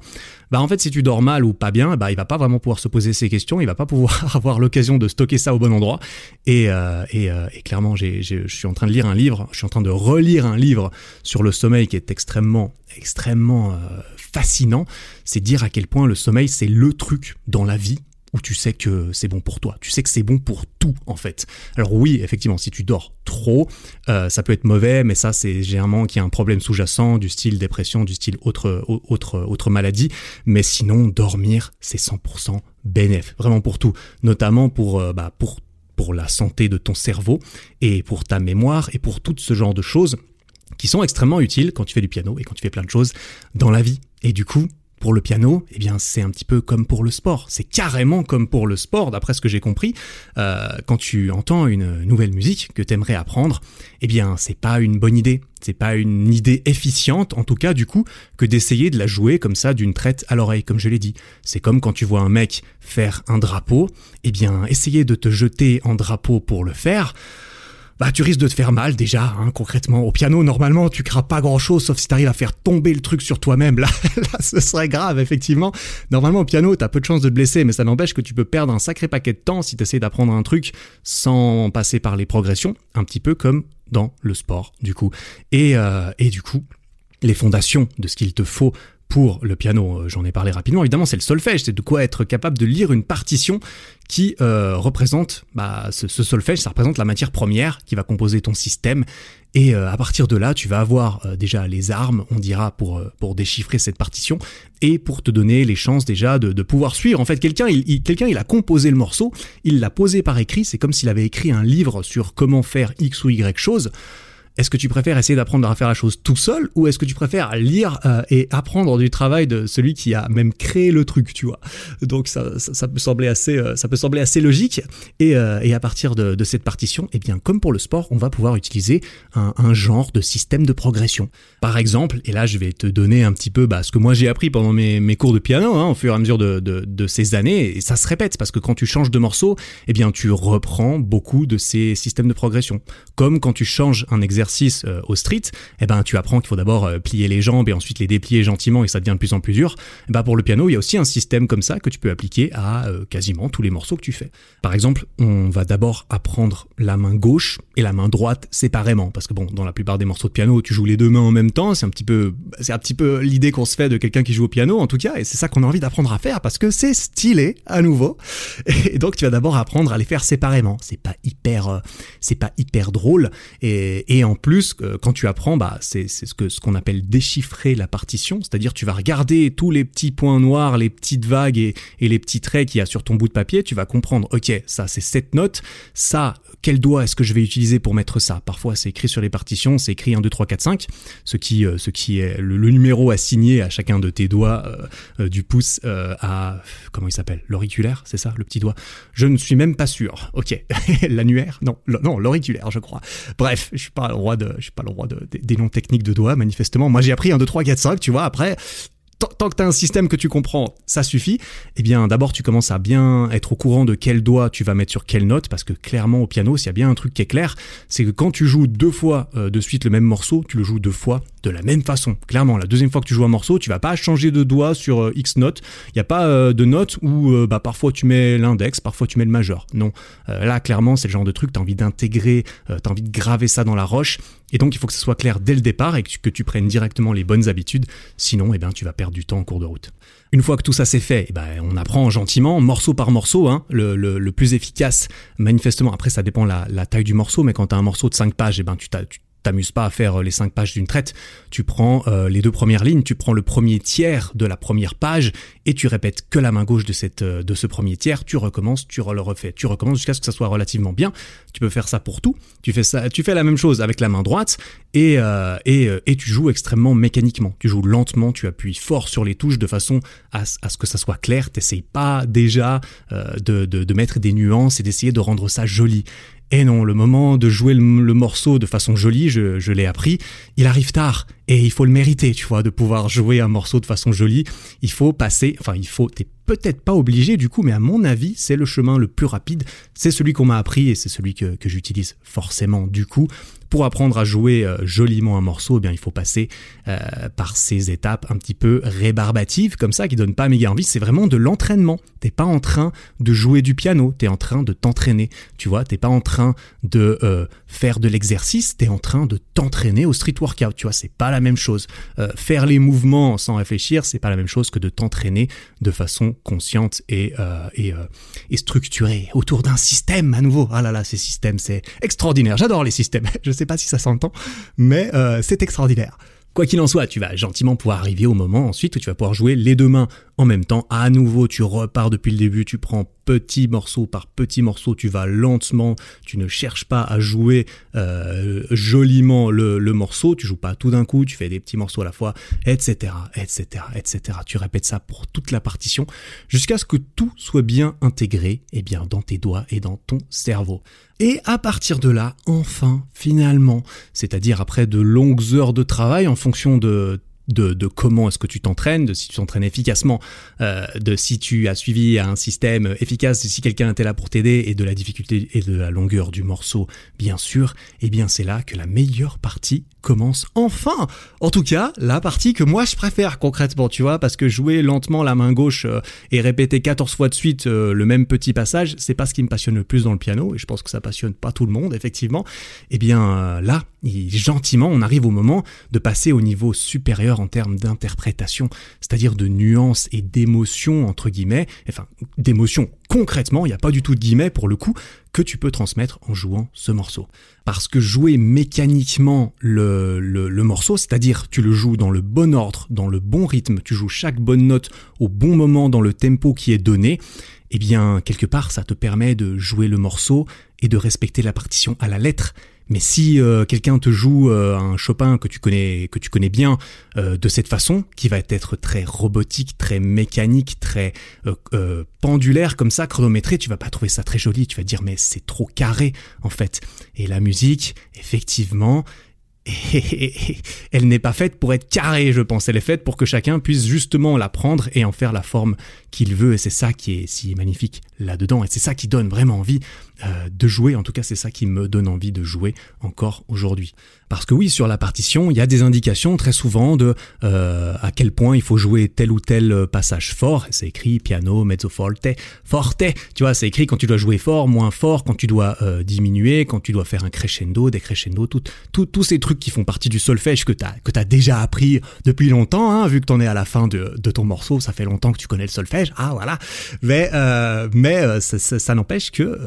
Bah en fait, si tu dors mal ou pas bien, bah il va pas vraiment pouvoir se poser ces questions, il va pas pouvoir avoir l'occasion de stocker ça au bon endroit. Et, euh, et, euh, et clairement, je suis en train de lire un livre, je suis en train de relire un livre sur le sommeil qui est extrêmement, extrêmement euh, fascinant. C'est dire à quel point le sommeil c'est le truc dans la vie où tu sais que c'est bon pour toi, tu sais que c'est bon pour tout en fait. Alors oui, effectivement, si tu dors trop, euh, ça peut être mauvais, mais ça c'est généralement qu'il y a un problème sous-jacent du style dépression, du style autre autre autre maladie. Mais sinon, dormir c'est 100% bénéf, vraiment pour tout, notamment pour euh, bah, pour pour la santé de ton cerveau et pour ta mémoire et pour tout ce genre de choses qui sont extrêmement utiles quand tu fais du piano et quand tu fais plein de choses dans la vie. Et du coup, pour le piano, eh bien c'est un petit peu comme pour le sport. C'est carrément comme pour le sport, d'après ce que j'ai compris. Euh, quand tu entends une nouvelle musique que t'aimerais apprendre, eh bien c'est pas une bonne idée. C'est pas une idée efficiente, en tout cas du coup, que d'essayer de la jouer comme ça d'une traite à l'oreille, comme je l'ai dit. C'est comme quand tu vois un mec faire un drapeau, eh bien essayer de te jeter en drapeau pour le faire bah tu risques de te faire mal déjà, hein, concrètement. Au piano, normalement, tu crains pas grand-chose, sauf si t'arrives à faire tomber le truc sur toi-même. Là, là, ce serait grave, effectivement. Normalement, au piano, t'as peu de chances de te blesser, mais ça n'empêche que tu peux perdre un sacré paquet de temps si t'essayes d'apprendre un truc sans passer par les progressions, un petit peu comme dans le sport, du coup. Et, euh, et du coup, les fondations de ce qu'il te faut pour le piano, euh, j'en ai parlé rapidement, évidemment c'est le solfège, c'est de quoi être capable de lire une partition qui euh, représente, bah, ce, solfège, ça représente la matière première qui va composer ton système, et euh, à partir de là, tu vas avoir déjà les armes, on dira, pour, pour déchiffrer cette partition, et pour te donner les chances déjà de, de pouvoir suivre. En fait, quelqu'un il, quelqu'un il a composé le morceau, il l'a posé par écrit, c'est comme s'il avait écrit un livre sur comment faire X ou Y chose. Est-ce que tu préfères essayer d'apprendre à faire la chose tout seul ou est-ce que tu préfères lire euh, et apprendre du travail de celui qui a même créé le truc, tu vois? Donc ça, ça, peut sembler assez, euh, ça peut sembler assez logique. Et, euh, à partir de, cette partition, eh bien comme pour le sport, on va pouvoir utiliser un, genre de système de progression. Par exemple, et là je vais te donner un petit peu bah, ce que moi j'ai appris pendant mes, cours de piano, hein, au fur et à mesure de, de, de, ces années, et ça se répète parce que quand tu changes de morceau, eh bien tu reprends beaucoup de ces systèmes de progression. Comme quand tu changes un exercice euh, au street, eh ben tu apprends qu'il faut d'abord euh, plier les jambes et ensuite les déplier gentiment et ça devient de plus en plus dur. Eh ben pour le piano, il y a aussi un système comme ça que tu peux appliquer à euh, quasiment tous les morceaux que tu fais. Par exemple, on va d'abord apprendre la main gauche et la main droite séparément parce que bon, dans la plupart des morceaux de piano, tu joues les deux mains en même temps, c'est un petit peu c'est un petit peu l'idée qu'on se fait de quelqu'un qui joue au piano en tout cas et c'est ça qu'on a envie d'apprendre à faire parce que c'est stylé à nouveau. Et donc tu vas d'abord apprendre à les faire séparément. C'est pas hyper c'est pas hyper drôle et, et en plus, quand tu apprends, bah, c'est ce qu'on appelle déchiffrer la partition, c'est-à-dire tu vas regarder tous les petits points noirs, les petites vagues et, les petits traits qu'il y a sur ton bout de papier, tu vas comprendre, ok, ça c'est cette note, ça, quel doigt est-ce que je vais utiliser pour mettre ça? Parfois c'est écrit sur les partitions, c'est écrit 1, 2, 3, 4, 5, ce qui, euh, ce qui est le, numéro assigné à chacun de tes doigts euh, euh, du pouce à, comment il s'appelle? L'auriculaire, c'est ça, le petit doigt? Je ne suis même pas sûr. Ok, l'annuaire? Non, non, l'auriculaire, je crois. Bref, je suis pas de, suis pas le roi des noms techniques de doigts, manifestement. Moi, j'ai appris un 2, 3, 4, 5, tu vois. Après, tant que tu un système que tu comprends, ça suffit. Eh bien, d'abord, tu commences à bien être au courant de quel doigt tu vas mettre sur quelle note, parce que clairement, au piano, s'il y a bien un truc qui est clair, c'est que quand tu joues deux fois euh, de suite le même morceau, tu le joues deux fois de la même façon. Clairement, la deuxième fois que tu joues un morceau, tu vas pas changer de doigt sur euh, X note. Il n'y a pas euh, de note où bah, parfois tu mets l'index, parfois tu mets le majeur. Non, là, clairement, c'est le genre de truc, tu as envie d'intégrer, tu as envie de graver ça dans la roche. Et donc, il faut que ce soit clair dès le départ et que tu, prennes directement les bonnes habitudes. Sinon, eh ben, tu vas perdre du temps en cours de route. Une fois que tout ça c'est fait, eh ben, on apprend gentiment, morceau par morceau, hein, le, le, plus efficace, manifestement. Après, ça dépend la, la taille du morceau, mais quand tu as un morceau de 5 pages, eh ben, tu, tu t'amuses pas à faire euh, les cinq pages d'une traite. Tu prends euh, les deux premières lignes, tu prends le premier tiers de la première page et tu répètes que la main gauche de cette euh, de ce premier tiers. Tu recommences, tu le refais, tu recommences jusqu'à ce que ça soit relativement bien. Tu peux faire ça pour tout. Tu fais ça, tu fais la même chose avec la main droite et et, et tu joues extrêmement mécaniquement. Tu joues lentement, tu appuies fort sur les touches de façon à, à ce que ça soit clair. T'essayes pas déjà de, de, de mettre des nuances et d'essayer de rendre ça joli. Et non, le moment de jouer le, morceau de façon jolie, je, l'ai appris, il arrive tard. Et il faut le mériter, tu vois, de pouvoir jouer un morceau de façon jolie. Il faut passer, enfin, il faut, peut-être pas obligé du coup, mais à mon avis, c'est le chemin le plus rapide. C'est celui qu'on m'a appris et c'est celui que, j'utilise forcément du coup. Pour apprendre à jouer euh, joliment un morceau, eh bien il faut passer euh, par ces étapes un petit peu rébarbatives comme ça qui donnent pas méga envie. C'est vraiment de l'entraînement. T'es pas en train de jouer du piano, t'es en train de t'entraîner. Tu vois, t'es pas en train de euh, faire de l'exercice, t'es en train de t'entraîner au street workout. Tu vois, c'est pas la même chose. faire les mouvements sans réfléchir, c'est pas la même chose que de t'entraîner de façon consciente et et, et structurée autour d'un système à nouveau. Ah là là, ces systèmes, c'est extraordinaire. J'adore les systèmes. Je sais pas si ça s'entend, mais euh, c'est extraordinaire. Quoi qu'il en soit, tu vas gentiment pouvoir arriver au moment ensuite où tu vas pouvoir jouer les deux mains en même temps. À nouveau, tu repars depuis le début, tu prends petit morceau par petit morceau, tu vas lentement, tu ne cherches pas à jouer euh, joliment le, morceau, tu joues pas tout d'un coup, tu fais des petits morceaux à la fois, etc., etc., etc. Tu répètes ça pour toute la partition jusqu'à ce que tout soit bien intégré, et eh bien dans tes doigts et dans ton cerveau. Et à partir de là, enfin, finalement, c'est-à-dire après de longues heures de travail en fonction de de, comment est-ce que tu t'entraînes, de si tu t'entraînes efficacement, euh, de si tu as suivi un système efficace, de si quelqu'un était là pour t'aider, et de la difficulté et de la longueur du morceau, bien sûr, eh bien c'est là que la meilleure partie commence enfin. En tout cas, la partie que moi je préfère concrètement, tu vois, parce que jouer lentement la main gauche euh, et répéter 14 fois de suite euh, le même petit passage, c'est pas ce qui me passionne le plus dans le piano, et je pense que ça passionne pas tout le monde, effectivement. Eh bien là, gentiment, on arrive au moment de passer au niveau supérieur en termes d'interprétation, c'est-à-dire de nuances et d'émotions, entre guillemets, enfin, d'émotions concrètement, il n'y a pas du tout de guillemets pour le coup, que tu peux transmettre en jouant ce morceau. Parce que jouer mécaniquement le, le, morceau, c'est-à-dire tu le joues dans le bon ordre, dans le bon rythme, tu joues chaque bonne note au bon moment dans le tempo qui est donné, eh bien, quelque part, ça te permet de jouer le morceau et de respecter la partition à la lettre mais si euh, quelqu'un te joue euh, un Chopin que tu connais que tu connais bien euh, de cette façon, qui va être très robotique, très mécanique, très pendulaire comme ça, chronométré, tu vas pas trouver ça très joli. Tu vas dire mais c'est trop carré en fait. Et la musique, effectivement, elle n'est pas faite pour être carrée, je pense. Elle est faite pour que chacun puisse justement la prendre et en faire la forme qu'il veut. Et c'est ça qui est si magnifique là-dedans. Et c'est ça qui donne vraiment envie euh, de jouer. En tout cas, c'est ça qui me donne envie de jouer encore aujourd'hui. Parce que oui, sur la partition, il y a des indications très souvent de euh, à quel point il faut jouer tel ou tel passage fort. C'est écrit piano, mezzo forte, forte. Tu vois, c'est écrit quand tu dois jouer fort, moins fort, quand tu dois euh, diminuer, quand tu dois faire un crescendo, décrescendo, tout, tous ces trucs qui font partie du solfège que tu as, que as déjà appris depuis longtemps, hein, vu que tu en es à la fin de, de, ton morceau, ça fait longtemps que tu connais le solfège. Ah voilà. Mais, euh, mais ça, ça, ça n'empêche que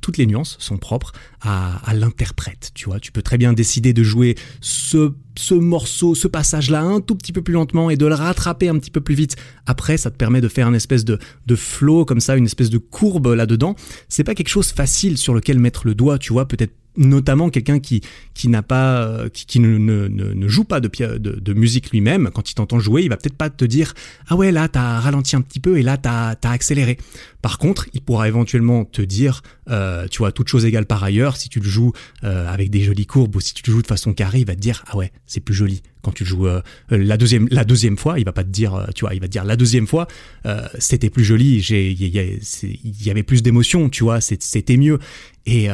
toutes les nuances sont propres à, à l'interprète. Tu vois, tu peux très bien décider de jouer ce, ce morceau, ce passage-là un tout petit peu plus lentement et de le rattraper un petit peu plus vite. Après, ça te permet de faire une espèce de, de flow comme ça, une espèce de courbe là-dedans. C'est pas quelque chose facile sur lequel mettre le doigt, tu vois, peut-être notamment quelqu'un qui qui n'a pas euh, qui, qui ne, ne, ne, joue pas de, de, musique lui-même quand il t'entend jouer il va peut-être pas te dire ah ouais là t'as ralenti un petit peu et là t'as as accéléré par contre il pourra éventuellement te dire euh, tu vois toute chose égale par ailleurs si tu le joues euh, avec des jolies courbes ou si tu le joues de façon carrée il va te dire ah ouais c'est plus joli. Quand tu le joues euh, la deuxième la deuxième fois il va pas te dire euh, tu vois il va te dire la deuxième fois euh, c'était plus joli j'ai il y, y, avait plus d'émotion tu vois c'était mieux. Et,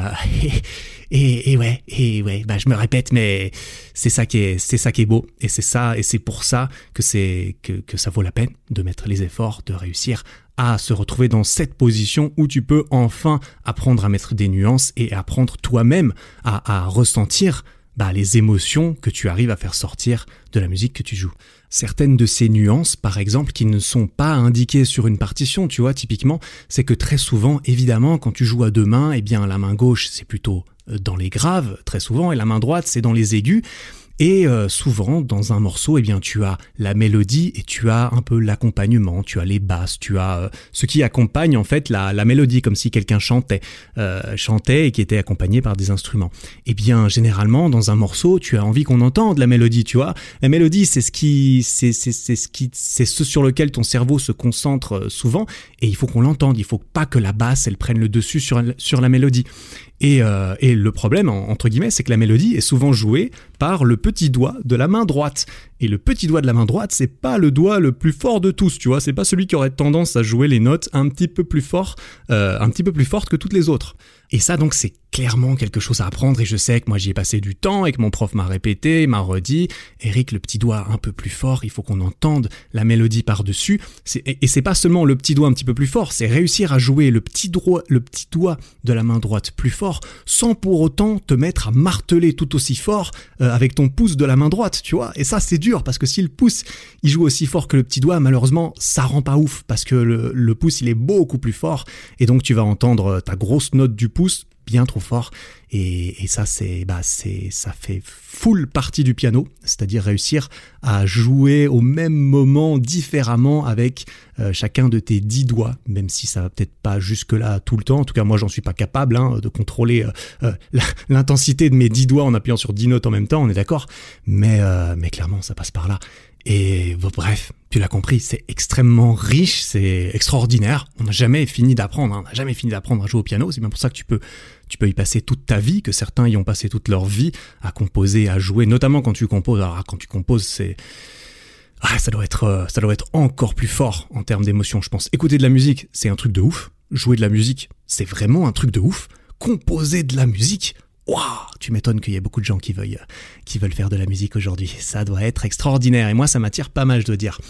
et, et ouais et ouais bah je me répète mais c'est ça qui est c'est ça qui est beau. Et c'est ça et c'est pour ça que c'est que, que ça vaut la peine de mettre les efforts de réussir à se retrouver dans cette position où tu peux enfin apprendre à mettre des nuances et apprendre toi-même à, ressentir bah, les émotions que tu arrives à faire sortir de la musique que tu joues. Certaines de ces nuances, par exemple, qui ne sont pas indiquées sur une partition, tu vois, typiquement, c'est que très souvent, évidemment, quand tu joues à deux mains, eh bien, la main gauche, c'est plutôt euh, dans les graves, très souvent, et la main droite, c'est dans les aigus. Et euh, souvent, dans un morceau, eh bien, tu as la mélodie et tu as un peu l'accompagnement, tu as les basses, tu as euh, ce qui accompagne en fait la, la mélodie, comme si quelqu'un chantait, euh, chantait et qui était accompagné par des instruments. Eh bien, généralement, dans un morceau, tu as envie qu'on entende la mélodie, tu vois. La mélodie, c'est ce qui, c'est, c'est, c'est ce qui, c'est ce sur lequel ton cerveau se concentre souvent, et il faut qu'on l'entende. Il faut pas que la basse, elle prenne le dessus sur sur la mélodie. Et, euh, et, le problème, entre guillemets, c'est que la mélodie est souvent jouée par le petit doigt de la main droite. Et le petit doigt de la main droite, c'est pas le doigt le plus fort de tous, tu vois. C'est pas celui qui aurait tendance à jouer les notes un petit peu plus fort, euh, un petit peu plus fortes que toutes les autres. Et ça, donc, c'est clairement quelque chose à apprendre et je sais que moi j'y ai passé du temps et que mon prof m'a répété, m'a redit, Eric, le petit doigt un peu plus fort, il faut qu'on entende la mélodie par-dessus. Et c'est pas seulement le petit doigt un petit peu plus fort, c'est réussir à jouer le petit, doigt, le petit doigt de la main droite plus fort sans pour autant te mettre à marteler tout aussi fort euh, avec ton pouce de la main droite, tu vois. Et ça, c'est dur parce que si le pouce il joue aussi fort que le petit doigt, malheureusement, ça rend pas ouf parce que le, pouce il est beaucoup plus fort. Et donc tu vas entendre ta grosse note du pouce bien trop fort. Et, ça, c'est, bah, c'est, ça fait full partie du piano, c'est-à-dire réussir à jouer au même moment différemment avec euh, chacun de tes dix doigts, même si ça va peut-être pas jusque-là tout le temps. En tout cas, moi, j'en suis pas capable hein, de contrôler euh, euh, l'intensité de mes dix doigts en appuyant sur dix notes en même temps. On est d'accord, mais mais clairement, ça passe par là. Et bref, tu l'as compris, c'est extrêmement riche, c'est extraordinaire. On n'a jamais fini d'apprendre, hein. on n'a jamais fini d'apprendre à jouer au piano. C'est bien pour ça que tu peux, tu peux y passer toute ta vie, que certains y ont passé toute leur vie à composer, à jouer, notamment quand tu composes. Alors quand tu composes, c'est ah, ça doit être, euh, ça doit être encore plus fort en termes d'émotion, je pense. Écouter de la musique, c'est un truc de ouf. Jouer de la musique, c'est vraiment un truc de ouf. Composer de la musique, waouh, tu m'étonnes qu'il y ait beaucoup de gens qui qui veulent faire de la musique aujourd'hui. Ça doit être extraordinaire. Et moi, ça m'attire pas mal, je dois dire.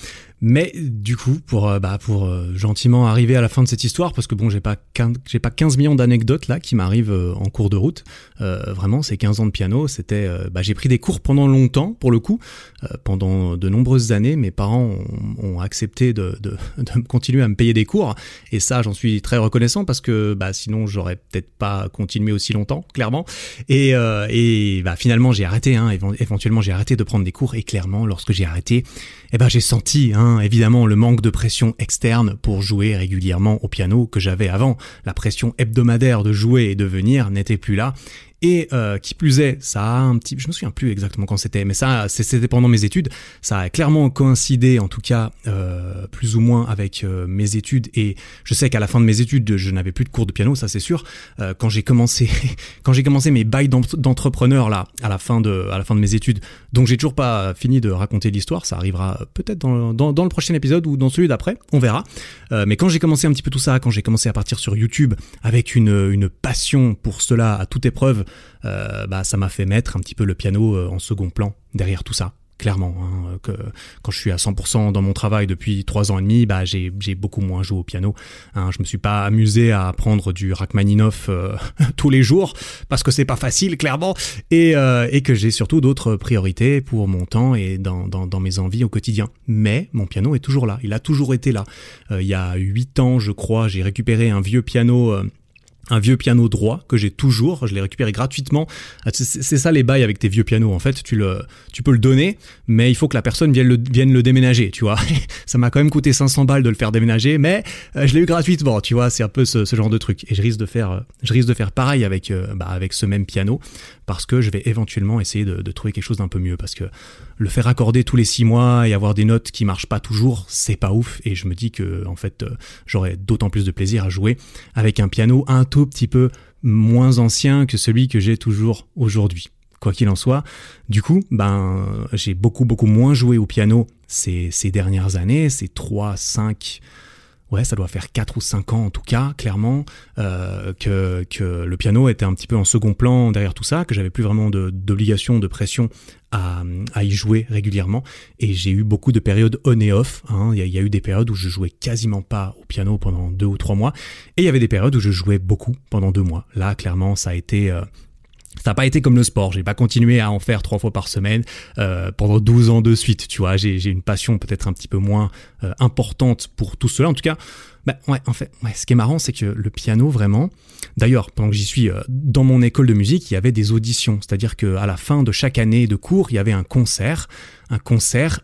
Mais du coup, pour euh, bah, pour euh, gentiment arriver à la fin de cette histoire, parce que bon, j'ai pas 15, j'ai pas 15 millions d'anecdotes là qui m'arrivent euh, en cours de route. vraiment, ces 15 ans de piano, c'était bah, j'ai pris des cours pendant longtemps pour le coup, pendant de nombreuses années. Mes parents ont, accepté de, de, de, continuer à me payer des cours et ça, j'en suis très reconnaissant parce que bah sinon j'aurais peut-être pas continué aussi longtemps, clairement. Et et bah finalement j'ai arrêté. Hein, éventuellement j'ai arrêté de prendre des cours et clairement lorsque j'ai arrêté, eh ben j'ai senti hein, évidemment le manque de pression externe pour jouer régulièrement au piano que j'avais avant. La pression hebdomadaire de jouer et de venir n'était plus là. Et euh, qui plus est, ça a un petit, je me souviens plus exactement quand c'était, mais ça, c'était pendant mes études. Ça a clairement coïncidé, en tout cas, euh, plus ou moins avec euh, mes études. Et je sais qu'à la fin de mes études, je n'avais plus de cours de piano, ça c'est sûr. Euh, quand j'ai commencé, quand j'ai commencé mes bails d'entrepreneur là, à la fin de, à la fin de mes études, donc j'ai toujours pas fini de raconter l'histoire. Ça arrivera peut-être dans, dans, dans, le prochain épisode ou dans celui d'après, on verra. mais quand j'ai commencé un petit peu tout ça, quand j'ai commencé à partir sur YouTube avec une, une passion pour cela à toute épreuve euh, bah, ça m'a fait mettre un petit peu le piano euh, en second plan derrière tout ça clairement. Hein, que quand je suis à 100% dans mon travail depuis trois ans et demi, bah j'ai beaucoup moins joué au piano. Hein, je me suis pas amusé à apprendre du Rachmaninoff euh, tous les jours parce que c'est pas facile clairement et, et que j'ai surtout d'autres priorités pour mon temps et dans, dans, mes envies au quotidien. Mais mon piano est toujours là. Il a toujours été là. il y a huit ans, je crois, j'ai récupéré un vieux piano un vieux piano droit que j'ai toujours, je l'ai récupéré gratuitement. Ah, c'est ça les bails avec tes vieux pianos en fait, tu le tu peux le donner, mais il faut que la personne vienne le vienne le déménager, tu vois. ça m'a quand même coûté 500 balles de le faire déménager, mais euh, je l'ai eu gratuitement, tu vois, c'est un peu ce, genre de truc. Et je risque de faire je risque de faire pareil avec euh, bah, avec ce même piano parce que je vais éventuellement essayer de, trouver quelque chose d'un peu mieux parce que le faire accorder tous les six mois et avoir des notes qui marchent pas toujours, c'est pas ouf et je me dis que en fait euh, j'aurais d'autant plus de plaisir à jouer avec un piano un tout petit peu moins ancien que celui que j'ai toujours aujourd'hui. Quoi qu'il en soit, du coup, ben j'ai beaucoup beaucoup moins joué au piano ces, ces dernières années, ces 3, 5, ouais, ça doit faire 4 ou 5 ans en tout cas, clairement, euh, que, que le piano était un petit peu en second plan derrière tout ça, que j'avais plus vraiment d'obligation, de, pression à, à, y jouer régulièrement. Et j'ai eu beaucoup de périodes on et off. Hein. Il, y a, eu des périodes où je jouais quasiment pas au piano pendant deux ou trois mois. Et il y avait des périodes où je jouais beaucoup pendant deux mois. Là, clairement, ça a été... Euh, pas été comme le sport, j'ai pas continué à en faire trois fois par semaine euh, pendant 12 ans de suite, tu vois, j'ai une passion peut-être un petit peu moins euh, importante pour tout cela, en tout cas, bah, ouais, en fait, ouais, ce qui est marrant, c'est que le piano, vraiment, d'ailleurs, pendant que j'y suis, euh, dans mon école de musique, il y avait des auditions, c'est-à-dire qu'à la fin de chaque année de cours, il y avait un concert, un concert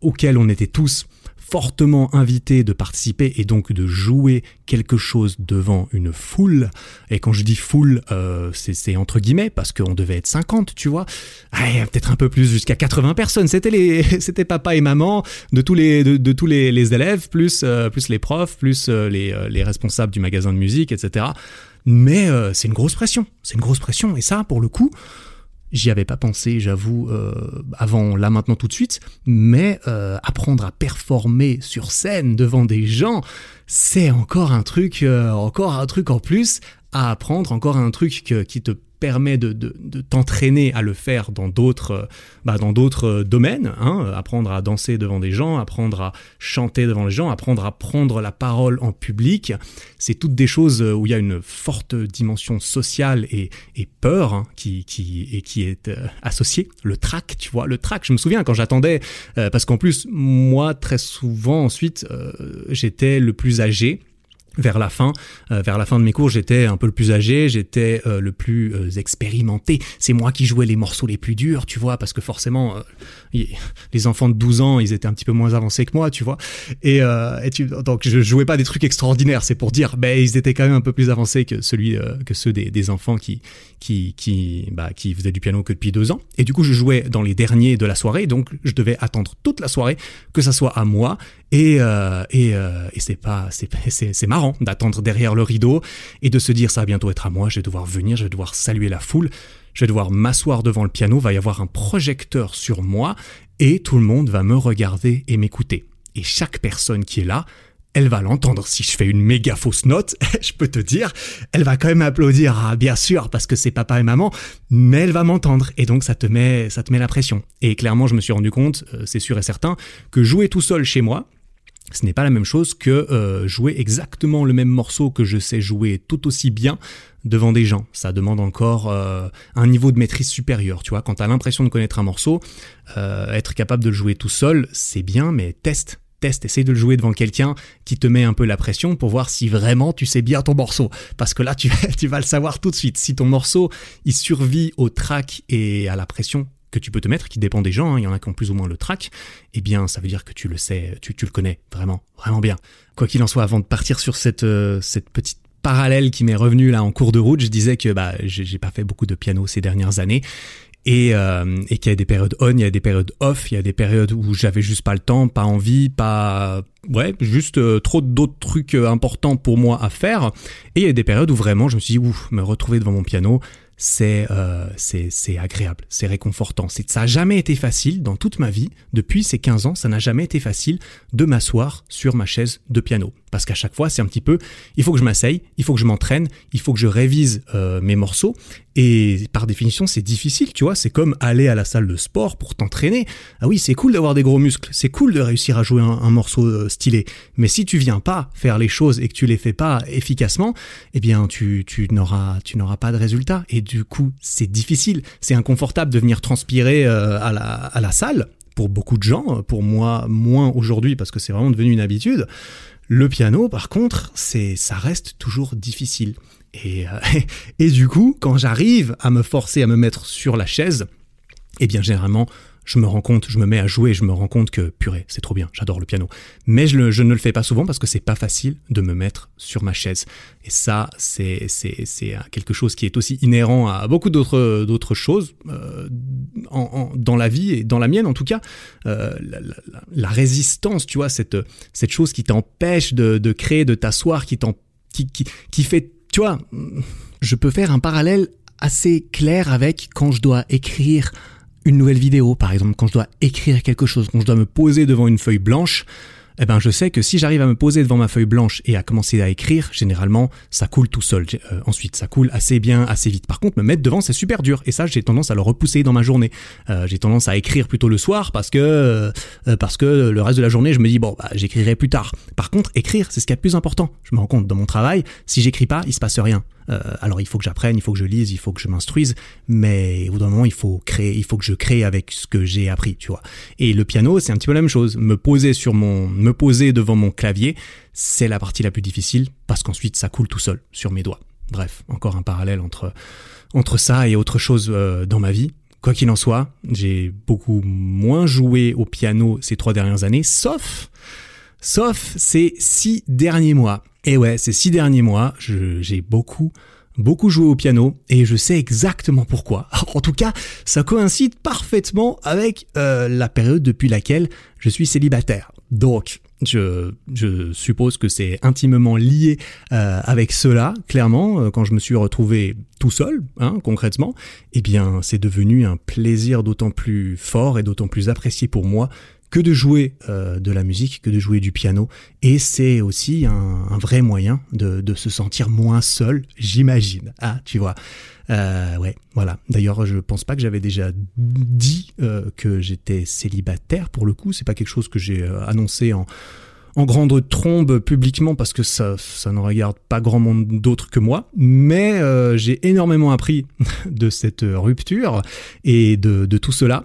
auquel on était tous fortement invité de participer et donc de jouer quelque chose devant une foule. Et quand je dis foule, euh, c'est entre guillemets parce qu'on devait être 50, tu vois. peut-être un peu plus, jusqu'à 80 personnes. C'était les, c'était papa et maman de tous les, de, tous les, les, élèves, plus, euh, plus les profs, plus euh, les, les responsables du magasin de musique, etc. Mais c'est une grosse pression. C'est une grosse pression. Et ça, pour le coup, J'y avais pas pensé, j'avoue, euh, avant là maintenant tout de suite, mais euh, apprendre à performer sur scène devant des gens, c'est encore un truc, euh, encore un truc en plus à apprendre, encore un truc qui te permet de, t'entraîner à le faire dans d'autres euh, bah, euh, domaines, hein, apprendre à danser devant des gens, apprendre à chanter devant les gens, apprendre à prendre la parole en public. C'est toutes des choses où il y a une forte dimension sociale et, peur hein, qui, et qui est euh, associée. Le trac, tu vois, le trac. Je me souviens quand j'attendais, parce qu'en plus, moi, très souvent ensuite, j'étais le plus âgé vers la fin, euh, vers la fin de mes cours, j'étais un peu le plus âgé, j'étais euh, le plus euh, expérimenté. C'est moi qui jouais les morceaux les plus durs, tu vois, parce que forcément, les enfants de 12 ans, ils étaient un petit peu moins avancés que moi, tu vois. Et, donc je jouais pas des trucs extraordinaires, c'est pour dire, ben ils étaient quand même un peu plus avancés que celui que ceux des, des, enfants qui qui qui bah qui faisaient du piano que depuis deux ans. Et du coup, je jouais dans les derniers de la soirée, donc je devais attendre toute la soirée que ça soit à moi. Et et, et c'est pas c'est marrant d'attendre derrière le rideau et de se dire ça va bientôt être à moi, je vais devoir venir, je vais devoir saluer la foule, je vais devoir m'asseoir devant le piano, va y avoir un projecteur sur moi et tout le monde va me regarder et m'écouter. Et chaque personne qui est là, elle va l'entendre. Si je fais une méga fausse note, je peux te dire, elle va quand même applaudir, ah, bien sûr, parce que c'est papa et maman, mais elle va m'entendre. Et donc, ça te met, ça te met la pression. Et clairement, je me suis rendu compte, euh, c'est sûr et certain, que jouer tout seul chez moi, ce n'est pas la même chose que euh, jouer exactement le même morceau que je sais jouer tout aussi bien devant des gens. Ça demande encore euh, un niveau de maîtrise supérieur. Tu vois, quand tu as l'impression de connaître un morceau, euh, être capable de le jouer tout seul, c'est bien, mais teste. Teste, essaye de le jouer devant quelqu'un qui te met un peu la pression pour voir si vraiment tu sais bien ton morceau. Parce que là, tu, tu vas le savoir tout de suite. Si ton morceau, il survit au track et à la pression, que tu peux te mettre, qui dépend des gens, hein, il y en a qui ont plus ou moins le track, eh bien ça veut dire que tu le sais, tu, le connais vraiment, vraiment bien. Quoi qu'il en soit, avant de partir sur cette, euh, cette petite parallèle qui m'est revenue là en cours de route, je disais que bah j'ai pas fait beaucoup de piano ces dernières années et, euh, et qu'il y a des périodes on, il y a des périodes off, il y a des périodes où j'avais juste pas le temps, pas envie, pas ouais, juste euh, trop d'autres trucs importants pour moi à faire. Et il y a des périodes où vraiment je me suis dit ouf, me retrouver devant mon piano, c'est euh, c'est agréable, c'est réconfortant. Ça n'a jamais été facile dans toute ma vie, depuis ces 15 ans, ça n'a jamais été facile de m'asseoir sur ma chaise de piano. Parce qu'à chaque fois, c'est un petit peu, il faut que je m'asseye, il faut que je m'entraîne, il faut que je révise euh, mes morceaux. Et par définition, c'est difficile, tu vois. C'est comme aller à la salle de sport pour t'entraîner. Ah oui, c'est cool d'avoir des gros muscles, c'est cool de réussir à jouer un, morceau euh, stylé. Mais si tu viens pas faire les choses et que tu les fais pas efficacement, eh bien, tu, n'auras, pas de résultat. Et du coup, c'est difficile. C'est inconfortable de venir transpirer euh, à, la, à la salle pour beaucoup de gens, pour moi moins aujourd'hui parce que c'est vraiment devenu une habitude. Le piano, par contre, c'est, ça reste toujours difficile. Et, euh, et du coup, quand j'arrive à me forcer à me mettre sur la chaise, eh bien, généralement, je me rends compte, je me mets à jouer, je me rends compte que purée, c'est trop bien, j'adore le piano. Mais je, ne le fais pas souvent parce que c'est pas facile de me mettre sur ma chaise. Et ça, c'est c'est quelque chose qui est aussi inhérent à beaucoup d'autres choses euh, dans la vie et dans la mienne en tout cas. Euh, la, résistance, tu vois, cette chose qui t'empêche de, créer, de t'asseoir, qui qui fait, tu vois, je peux faire un parallèle assez clair avec quand je dois écrire une nouvelle vidéo, par exemple, quand je dois écrire quelque chose, quand je dois me poser devant une feuille blanche, eh ben je sais que si j'arrive à me poser devant ma feuille blanche et à commencer à écrire, généralement ça coule tout seul. Euh, ensuite ça coule assez bien, assez vite. Par contre me mettre devant c'est super dur et ça j'ai tendance à le repousser dans ma journée. Euh, j'ai tendance à écrire plutôt le soir parce que euh, parce que le reste de la journée je me dis bon bah, j'écrirai plus tard. Par contre écrire c'est ce qui est le plus important. Je me rends compte dans mon travail si j'écris pas il se passe rien. Euh, alors il faut que j'apprenne, il faut que je lise, il faut que je m'instruise, mais au bout d'un moment il faut créer, il faut que je crée avec ce que j'ai appris, tu vois. Et le piano, c'est un petit peu la même chose. Me poser sur mon, me poser devant mon clavier, c'est la partie la plus difficile parce qu'ensuite ça coule tout seul sur mes doigts. Bref, encore un parallèle entre entre ça et autre chose euh, dans ma vie. Quoi qu'il en soit, j'ai beaucoup moins joué au piano ces trois dernières années, sauf sauf ces six derniers mois. Et ouais, ces six derniers mois, j'ai beaucoup, beaucoup joué au piano et je sais exactement pourquoi. En tout cas, ça coïncide parfaitement avec euh, la période depuis laquelle je suis célibataire. Donc, Je, suppose que c'est intimement lié euh, avec cela, clairement, euh, quand je me suis retrouvé tout seul, hein, concrètement, eh bien c'est devenu un plaisir d'autant plus fort et d'autant plus apprécié pour moi que de jouer euh, de la musique, que de jouer du piano. Et c'est aussi un, vrai moyen de, se sentir moins seul, j'imagine. Ah, tu vois. Euh, ouais, voilà. D'ailleurs, je pense pas que j'avais déjà dit euh, que j'étais célibataire pour le coup. C'est pas quelque chose que j'ai annoncé en, grande trombe publiquement parce que ça, ça ne regarde pas grand monde d'autre que moi. Mais j'ai énormément appris de cette rupture et de tout cela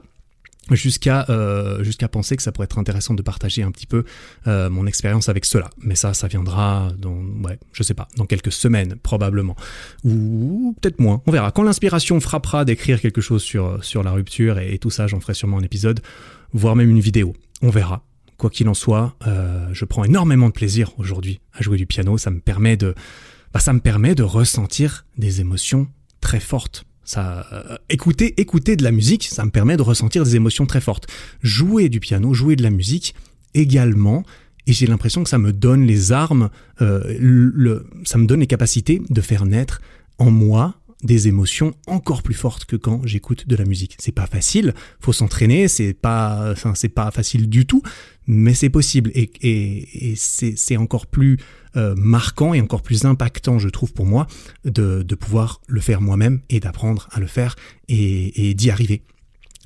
jusqu'à euh, jusqu'à penser que ça pourrait être intéressant de partager un petit peu euh, mon expérience avec cela. Mais ça ça viendra dans ouais je sais pas dans quelques semaines probablement. Ou peut-être moins on verra. Quand l'inspiration frappera d'écrire quelque chose sur sur la rupture et, tout ça j'en ferai sûrement un épisode voire même une vidéo. On verra. Quoi qu'il en soit euh, je prends énormément de plaisir aujourd'hui à jouer du piano. Ça me permet de bah, ça me permet de ressentir des émotions très fortes ça, euh, écouter, écouter de la musique, ça me permet de ressentir des émotions très fortes. Jouer du piano, jouer de la musique également, et j'ai l'impression que ça me donne les armes, euh, le, ça me donne les capacités de faire naître en moi des émotions encore plus fortes que quand j'écoute de la musique. C'est pas facile, faut s'entraîner, c'est pas, enfin, c'est pas facile du tout, mais c'est possible et, et, et c'est encore plus euh, marquant et encore plus impactant, je trouve pour moi, de, de pouvoir le faire moi-même et d'apprendre à le faire et, et d'y arriver.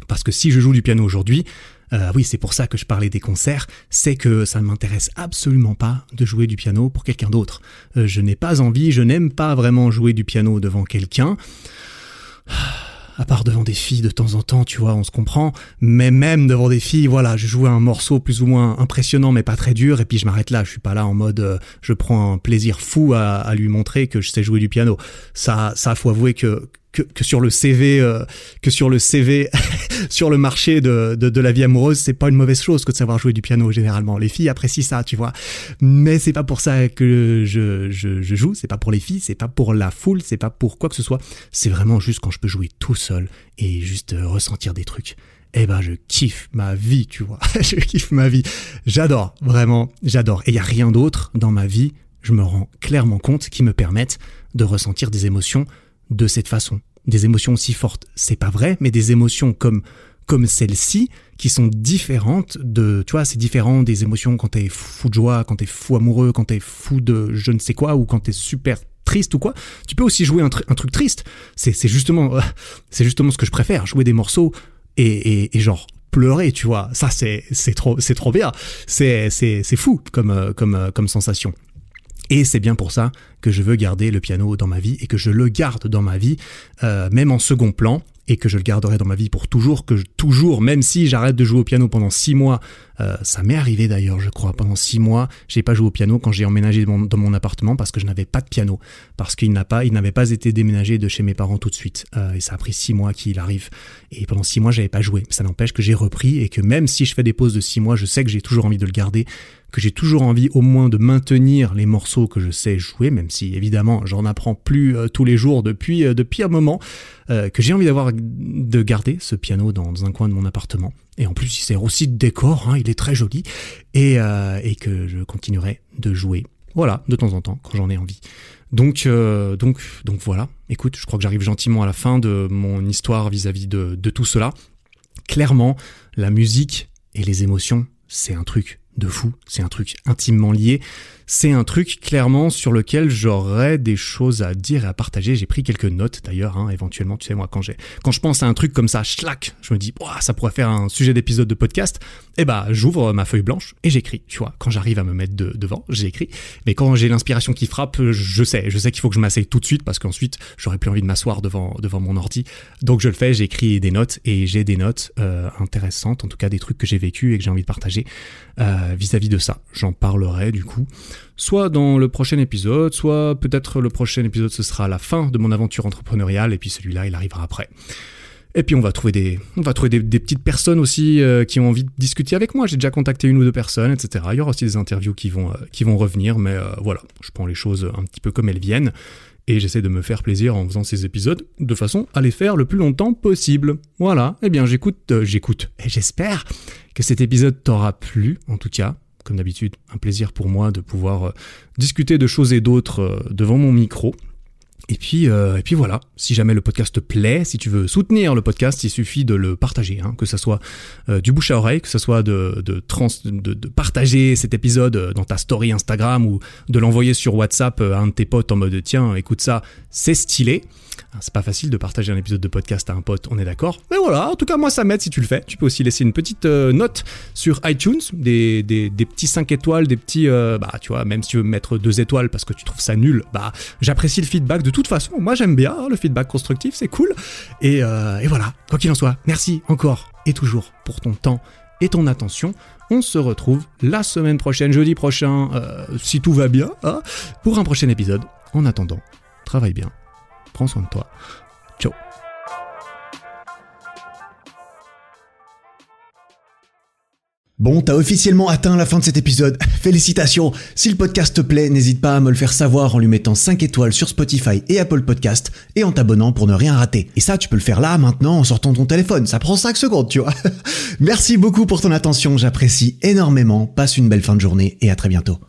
Parce que si je joue du piano aujourd'hui, euh, oui, c'est pour ça que je parlais des concerts, c'est que ça ne m'intéresse absolument pas de jouer du piano pour quelqu'un d'autre. Euh, je n'ai pas envie, je n'aime pas vraiment jouer du piano devant quelqu'un à part devant des filles de temps en temps, tu vois, on se comprend, mais même devant des filles, voilà, je jouais un morceau plus ou moins impressionnant mais pas très dur, et puis je m'arrête là, je suis pas là en mode euh, je prends un plaisir fou à, à, lui montrer que je sais jouer du piano. Ça, ça faut avouer que que, sur le CV, euh, que sur le CV, sur le marché de, de, la vie amoureuse, c'est pas une mauvaise chose que de savoir jouer du piano généralement. Les filles apprécient ça, tu vois. Mais c'est pas pour ça que je, je, je joue, c'est pas pour les filles, c'est pas pour la foule, c'est pas pour quoi que ce soit. C'est vraiment juste quand je peux jouer tout seul et juste euh, ressentir des trucs eh ben je kiffe ma vie, tu vois. je kiffe ma vie. J'adore, vraiment, j'adore. Et il y a rien d'autre dans ma vie, je me rends clairement compte, qui me permettent de ressentir des émotions de cette façon. Des émotions aussi fortes, c'est pas vrai, mais des émotions comme comme celle-ci qui sont différentes de, tu vois, c'est différent des émotions quand t'es fou de joie, quand t'es fou amoureux, quand t'es fou de je ne sais quoi ou quand t'es super triste ou quoi. Tu peux aussi jouer un, truc triste. C'est justement, c'est justement ce que je préfère, jouer des morceaux et, et, et genre pleurer, tu vois. Ça c'est c'est trop c'est trop bien. C'est c'est c'est fou comme comme comme sensation. Et c'est bien pour ça que je veux garder le piano dans ma vie et que je le garde dans ma vie, euh, même en second plan, et que je le garderai dans ma vie pour toujours, que toujours, même si j'arrête de jouer au piano pendant six mois, euh, ça m'est arrivé d'ailleurs, je crois, pendant six mois, j'ai pas joué au piano quand j'ai emménagé dans mon, appartement parce que je n'avais pas de piano, parce qu'il n'a pas, il n'avait pas été déménagé de chez mes parents tout de suite, euh, et ça a pris six mois qu'il arrive, et pendant six mois j'avais pas joué. Ça n'empêche que j'ai repris et que même si je fais des pauses de six mois, je sais que j'ai toujours envie de le garder, que j'ai toujours envie au moins de maintenir les morceaux que je sais jouer, même si évidemment j'en apprends plus euh, tous les jours depuis depuis un moment, que j'ai envie d'avoir de garder ce piano dans un coin de mon appartement. Et en plus, il sert aussi de décor, hein, il est très joli, et, euh, et que je continuerai de jouer. Voilà, de temps en temps, quand j'en ai envie. Donc, euh, donc, donc voilà. Écoute, je crois que j'arrive gentiment à la fin de mon histoire vis-à-vis de, de tout cela. Clairement, la musique et les émotions, c'est un truc de fou, c'est un truc intimement lié c'est un truc clairement sur lequel j'aurais des choses à dire et à partager. J'ai pris quelques notes d'ailleurs, hein, éventuellement, tu sais, moi, quand j'ai, quand je pense à un truc comme ça, schlac, je me dis, ça pourrait faire un sujet d'épisode de podcast. Et eh bah, j'ouvre ma feuille blanche et j'écris, tu vois. Quand j'arrive à me mettre devant, j'écris. Mais quand j'ai l'inspiration qui frappe, je sais, je sais qu'il faut que je m'asseye tout de suite parce qu'ensuite, j'aurais plus envie de m'asseoir devant, devant mon ordi. Donc, je le fais, j'écris des notes et j'ai des notes euh, intéressantes, en tout cas des trucs que j'ai vécu et que j'ai envie de partager euh, vis-à-vis de ça. J'en parlerai du coup soit dans le prochain épisode, soit peut-être le prochain épisode ce sera la fin de mon aventure entrepreneuriale et puis celui-là il arrivera après. Et puis on va trouver des, on va trouver des, petites personnes aussi euh, qui ont envie de discuter avec moi. J'ai déjà contacté une ou deux personnes, etc. Il y aura aussi des interviews qui vont, euh, qui vont revenir, mais euh, voilà, je prends les choses un petit peu comme elles viennent et j'essaie de me faire plaisir en faisant ces épisodes de façon à les faire le plus longtemps possible. Voilà. Eh bien, j'écoute, j'écoute et j'espère que cet épisode t'aura plu, en tout cas comme d'habitude, un plaisir pour moi de pouvoir discuter de choses et d'autres devant mon micro. Et puis, euh, et puis voilà, si jamais le podcast te plaît, si tu veux soutenir le podcast, il suffit de le partager, hein, que ce soit euh, du bouche à oreille, que ce soit de, de, trans, de, de, partager cet épisode euh, dans ta story Instagram ou de l'envoyer sur WhatsApp à un de tes potes en mode tiens, écoute ça, c'est stylé. Ah, c'est pas facile de partager un épisode de podcast à un pote, on est d'accord. Mais voilà, en tout cas moi ça m'aide si tu le fais. Tu peux aussi laisser une petite note sur iTunes, des, des, petits 5 étoiles, des petits... bah tu vois, même si tu veux mettre 2 étoiles parce que tu trouves ça nul, bah j'apprécie le feedback de toute façon, moi j'aime bien hein, le feedback constructif, c'est cool. Euh, et, voilà, quoi qu'il en soit, merci encore et toujours pour ton temps et ton attention. On se retrouve la semaine prochaine, jeudi prochain, euh, si tout va bien, hein, pour un prochain épisode. En attendant, travaille bien, prends soin de toi. Bon, t'as officiellement atteint la fin de cet épisode. Félicitations. Si le podcast te plaît, n'hésite pas à me le faire savoir en lui mettant 5 étoiles sur Spotify et Apple Podcast et en t'abonnant pour ne rien rater. Et ça, tu peux le faire là, maintenant, en sortant ton téléphone. Ça prend 5 secondes, tu vois. Merci beaucoup pour ton attention. J'apprécie énormément. Passe une belle fin de journée et à très bientôt.